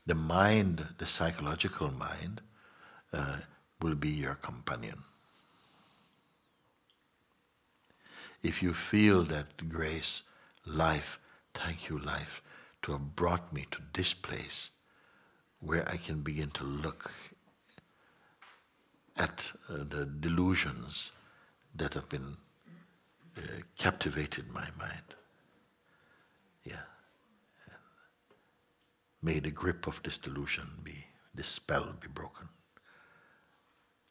the mind, the psychological mind, uh, will be your companion. If you feel that grace, life, thank you, life, to have brought me to this place where I can begin to look at uh, the delusions that have been uh, captivated my mind. Yeah. May the grip of this delusion be, this spell be broken.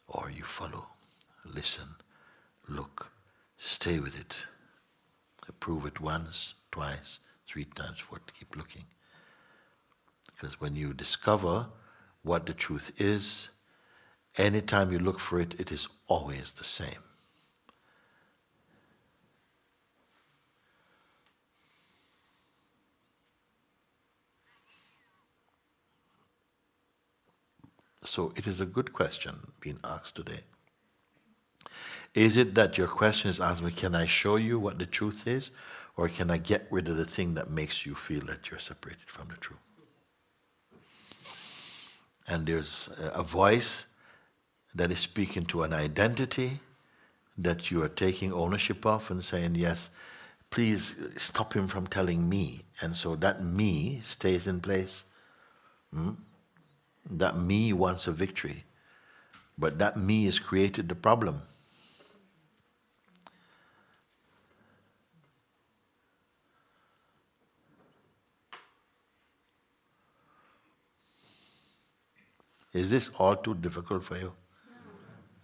Or you follow, listen, look, stay with it. Approve it once, twice, three times, four, keep looking. Because when you discover what the truth is, anytime you look for it, it is always the same. So it is a good question being asked today. Is it that your question is asking me, can I show you what the truth is? Or can I get rid of the thing that makes you feel that you're separated from the truth? And there's a voice that is speaking to an identity that you are taking ownership of and saying, yes, please stop him from telling me. And so that me stays in place. Hmm? That me wants a victory. But that me has created the problem. Is this all too difficult for you?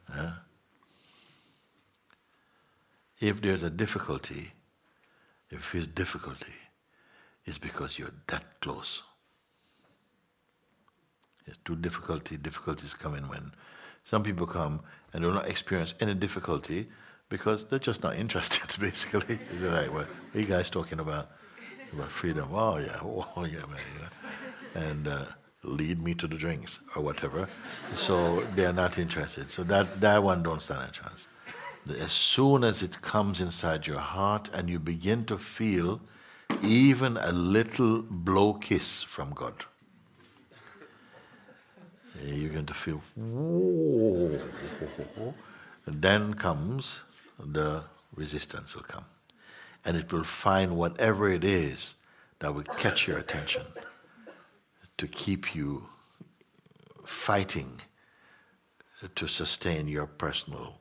No. Huh? If there's a difficulty, if there's difficulty, it's because you're that close. It's too difficulty. Difficulties come in when some people come and do not experience any difficulty because they're just not interested, basically. they're like, are you guys talking about? About freedom. Oh, yeah. Oh, yeah, man. You know? And uh, lead me to the drinks or whatever. So they're not interested. So that, that one don't stand a chance. As soon as it comes inside your heart and you begin to feel even a little blow kiss from God you're going to feel, whoa. And then comes the resistance will come. And it will find whatever it is that will catch your attention to keep you fighting to sustain your personal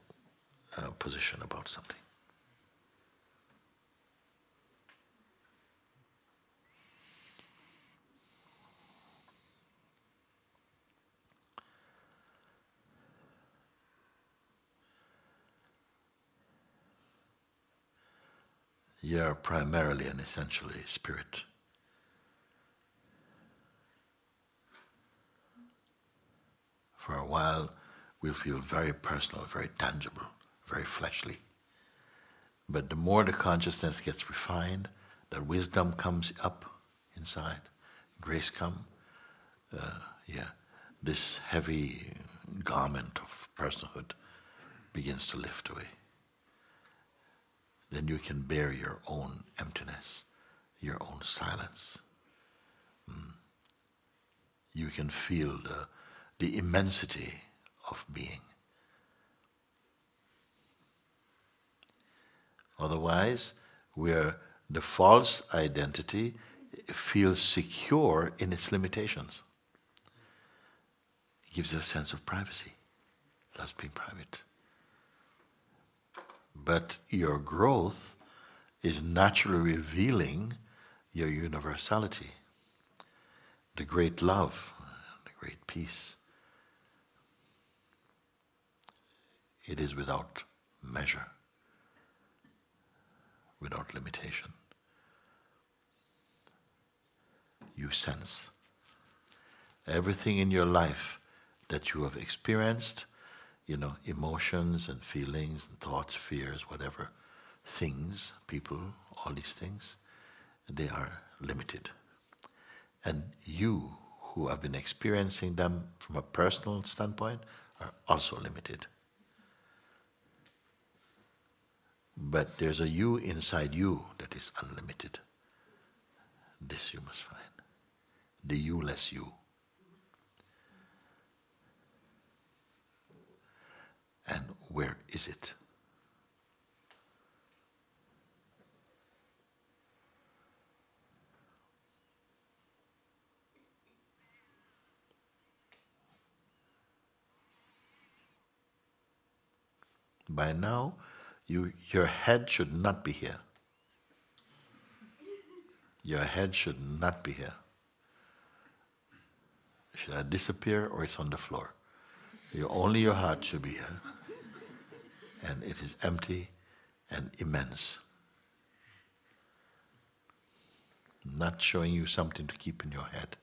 uh, position about something. You're primarily and essentially spirit. For a while, we'll feel very personal, very tangible, very fleshly. But the more the consciousness gets refined, that wisdom comes up inside, grace come, uh, yeah, this heavy garment of personhood begins to lift away then you can bear your own emptiness, your own silence. Mm. You can feel the, the immensity of being. Otherwise, where the false identity feels secure in its limitations. It gives it a sense of privacy. Loves being private. But your growth is naturally revealing your universality, the great love, the great peace, it is without measure, without limitation. You sense everything in your life that you have experienced, you know, emotions and feelings and thoughts, fears, whatever, things, people, all these things, they are limited. And you, who have been experiencing them from a personal standpoint, are also limited. But there's a you inside you that is unlimited. This you must find. The you-less you. And where is it? By now, you, your head should not be here. Your head should not be here. Should I disappear or it's on the floor? You, only your heart should be here. And it is empty and immense. Not showing you something to keep in your head.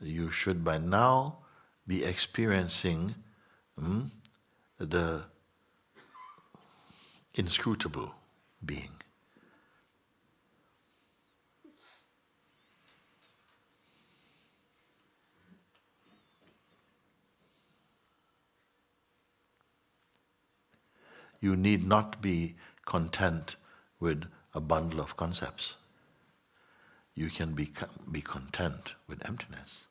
You should by now be experiencing hmm, the inscrutable being. You need not be content with a bundle of concepts. You can be, be content with emptiness.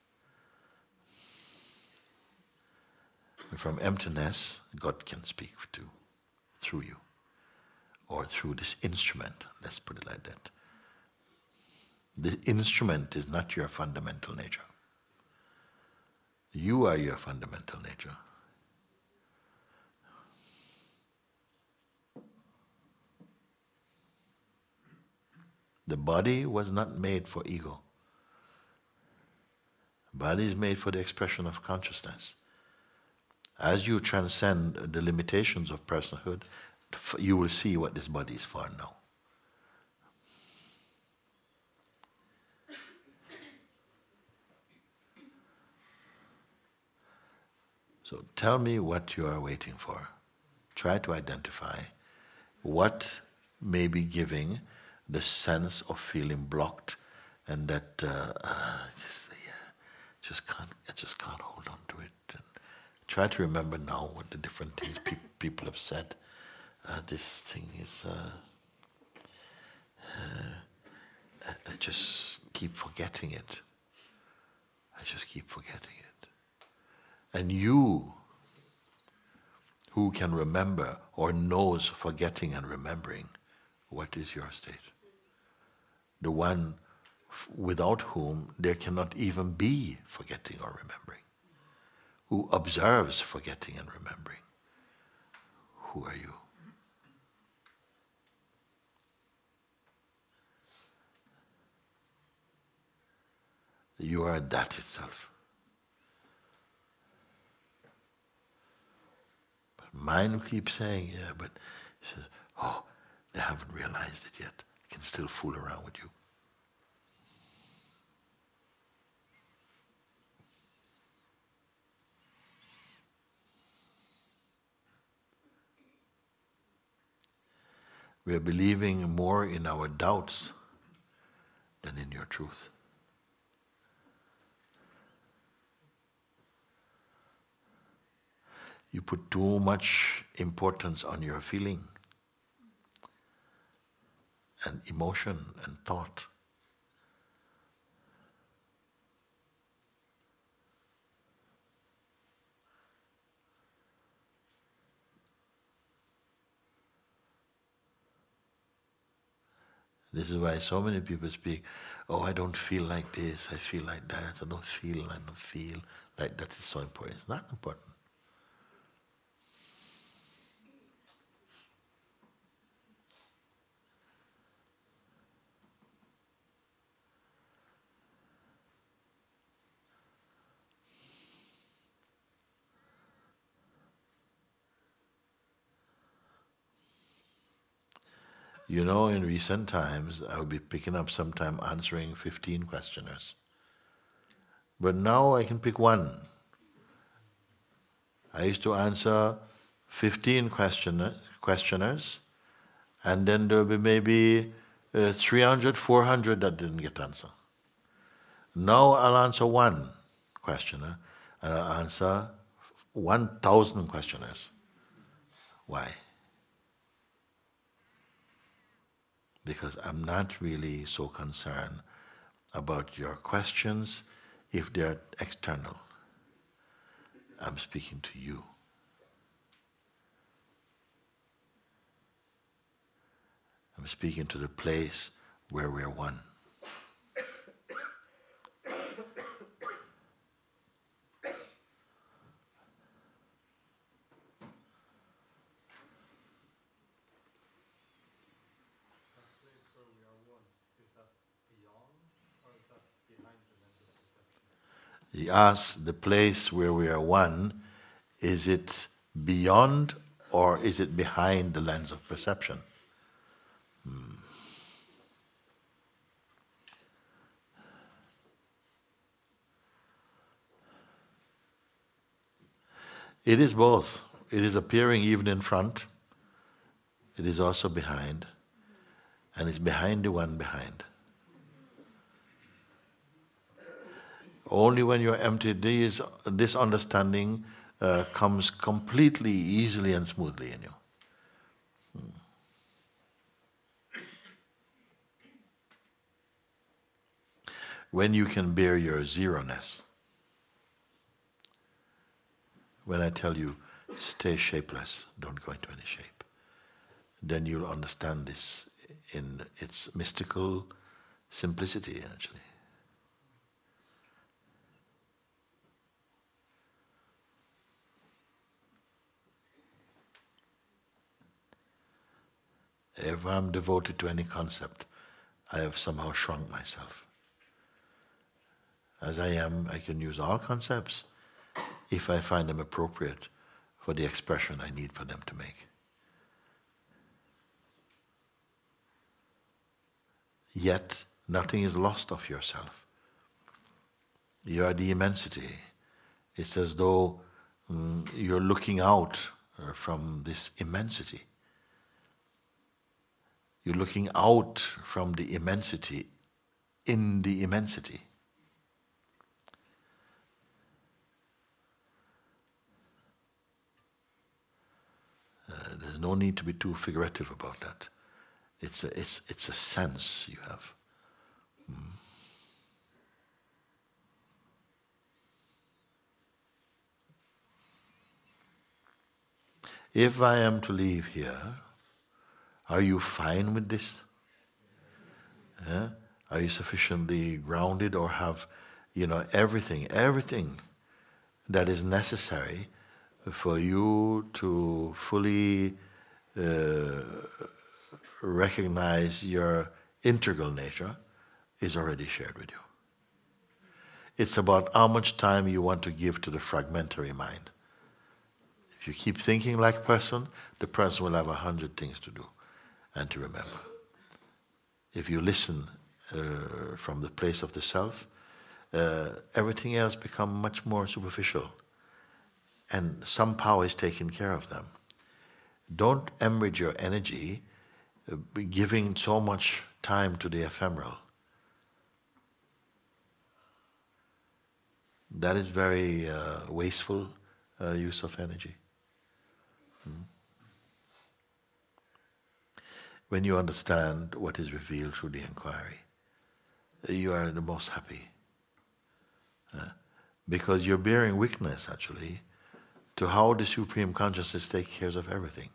And from emptiness, God can speak to, through you or through this instrument. Let's put it like that. The instrument is not your fundamental nature. You are your fundamental nature. The body was not made for ego. Body is made for the expression of consciousness. As you transcend the limitations of personhood, you will see what this body is for now. So tell me what you are waiting for. Try to identify what may be giving the sense of feeling blocked and that uh, uh, just, yeah, just can't, I just can't hold on to it. And try to remember now what the different things pe- people have said uh, this thing is. Uh, uh, I just keep forgetting it. I just keep forgetting it. And you, who can remember or knows forgetting and remembering, what is your state? The one without whom there cannot even be forgetting or remembering, who observes forgetting and remembering. Who are you? You are that itself. But mind keeps saying, yeah, but he says, oh, they haven't realized it yet. I can still fool around with you. We are believing more in our doubts than in your truth. you put too much importance on your feeling and emotion and thought. This is why so many people speak, oh, I don't feel like this, I feel like that, I don't feel, I don't feel like that is so important. It's not important. You know, in recent times, I would be picking up sometime answering 15 questioners. But now I can pick one. I used to answer 15 questioner, questioners, and then there would be maybe uh, 300, 400 that didn't get answer. Now I'll answer one questioner, and I'll answer 1,000 questioners. Why? Because I'm not really so concerned about your questions if they're external. I'm speaking to you. I'm speaking to the place where we're one. He asks the place where we are one, is it beyond or is it behind the lens of perception? Hmm. It is both. It is appearing even in front, it is also behind, and it's behind the one behind. Only when you're empty, this, this understanding uh, comes completely easily and smoothly in you. Hmm. When you can bear your zero-ness, when I tell you, stay shapeless, don't go into any shape, then you'll understand this in its mystical simplicity, actually. If I'm devoted to any concept, I have somehow shrunk myself. As I am, I can use all concepts if I find them appropriate for the expression I need for them to make. Yet, nothing is lost of yourself. You are the immensity. It's as though mm, you're looking out uh, from this immensity. You're looking out from the immensity in the immensity. Uh, there's no need to be too figurative about that. It's a, it's, it's a sense you have. Hmm. If I am to leave here, are you fine with this? Are you sufficiently grounded or have, you know, everything, everything that is necessary for you to fully uh, recognize your integral nature is already shared with you. It's about how much time you want to give to the fragmentary mind. If you keep thinking like a person, the person will have a hundred things to do and to remember. If you listen uh, from the place of the self, uh, everything else becomes much more superficial, and some power is taking care of them. Don't hemorrhage your energy uh, giving so much time to the ephemeral. That is very uh, wasteful uh, use of energy. Hmm when you understand what is revealed through the inquiry, you are the most happy. Uh, because you're bearing witness, actually, to how the Supreme Consciousness takes care of everything.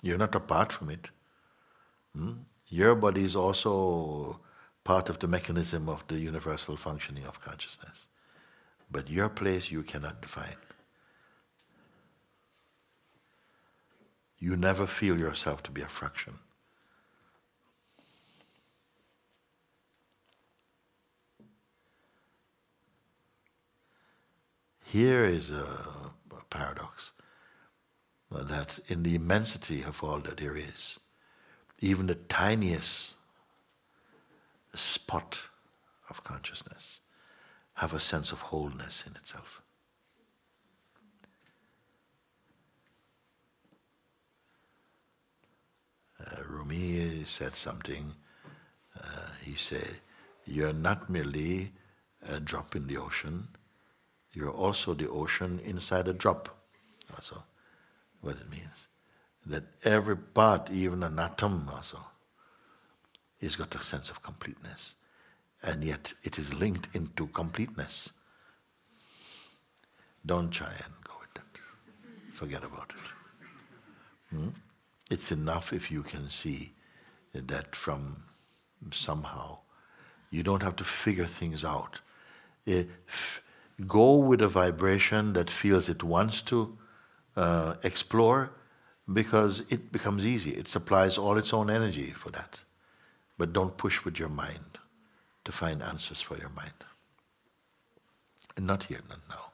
You're not apart from it. Hmm? Your body is also part of the mechanism of the universal functioning of consciousness. But your place you cannot define. You never feel yourself to be a fraction. Here is a, paradox that in the immensity of all that there is, even the tiniest spot of consciousness have a sense of wholeness in itself. Uh, Rumi said something. Uh, he said, You're not merely a drop in the ocean, you're also the ocean inside a drop. Also, what it means. That every part, even an atom, also, has got a sense of completeness. And yet it is linked into completeness. Don't try and go with that. Forget about it. Hmm? It's enough if you can see that from somehow you don't have to figure things out. If, go with a vibration that feels it wants to uh, explore because it becomes easy. It supplies all its own energy for that. But don't push with your mind to find answers for your mind. Not here, not now.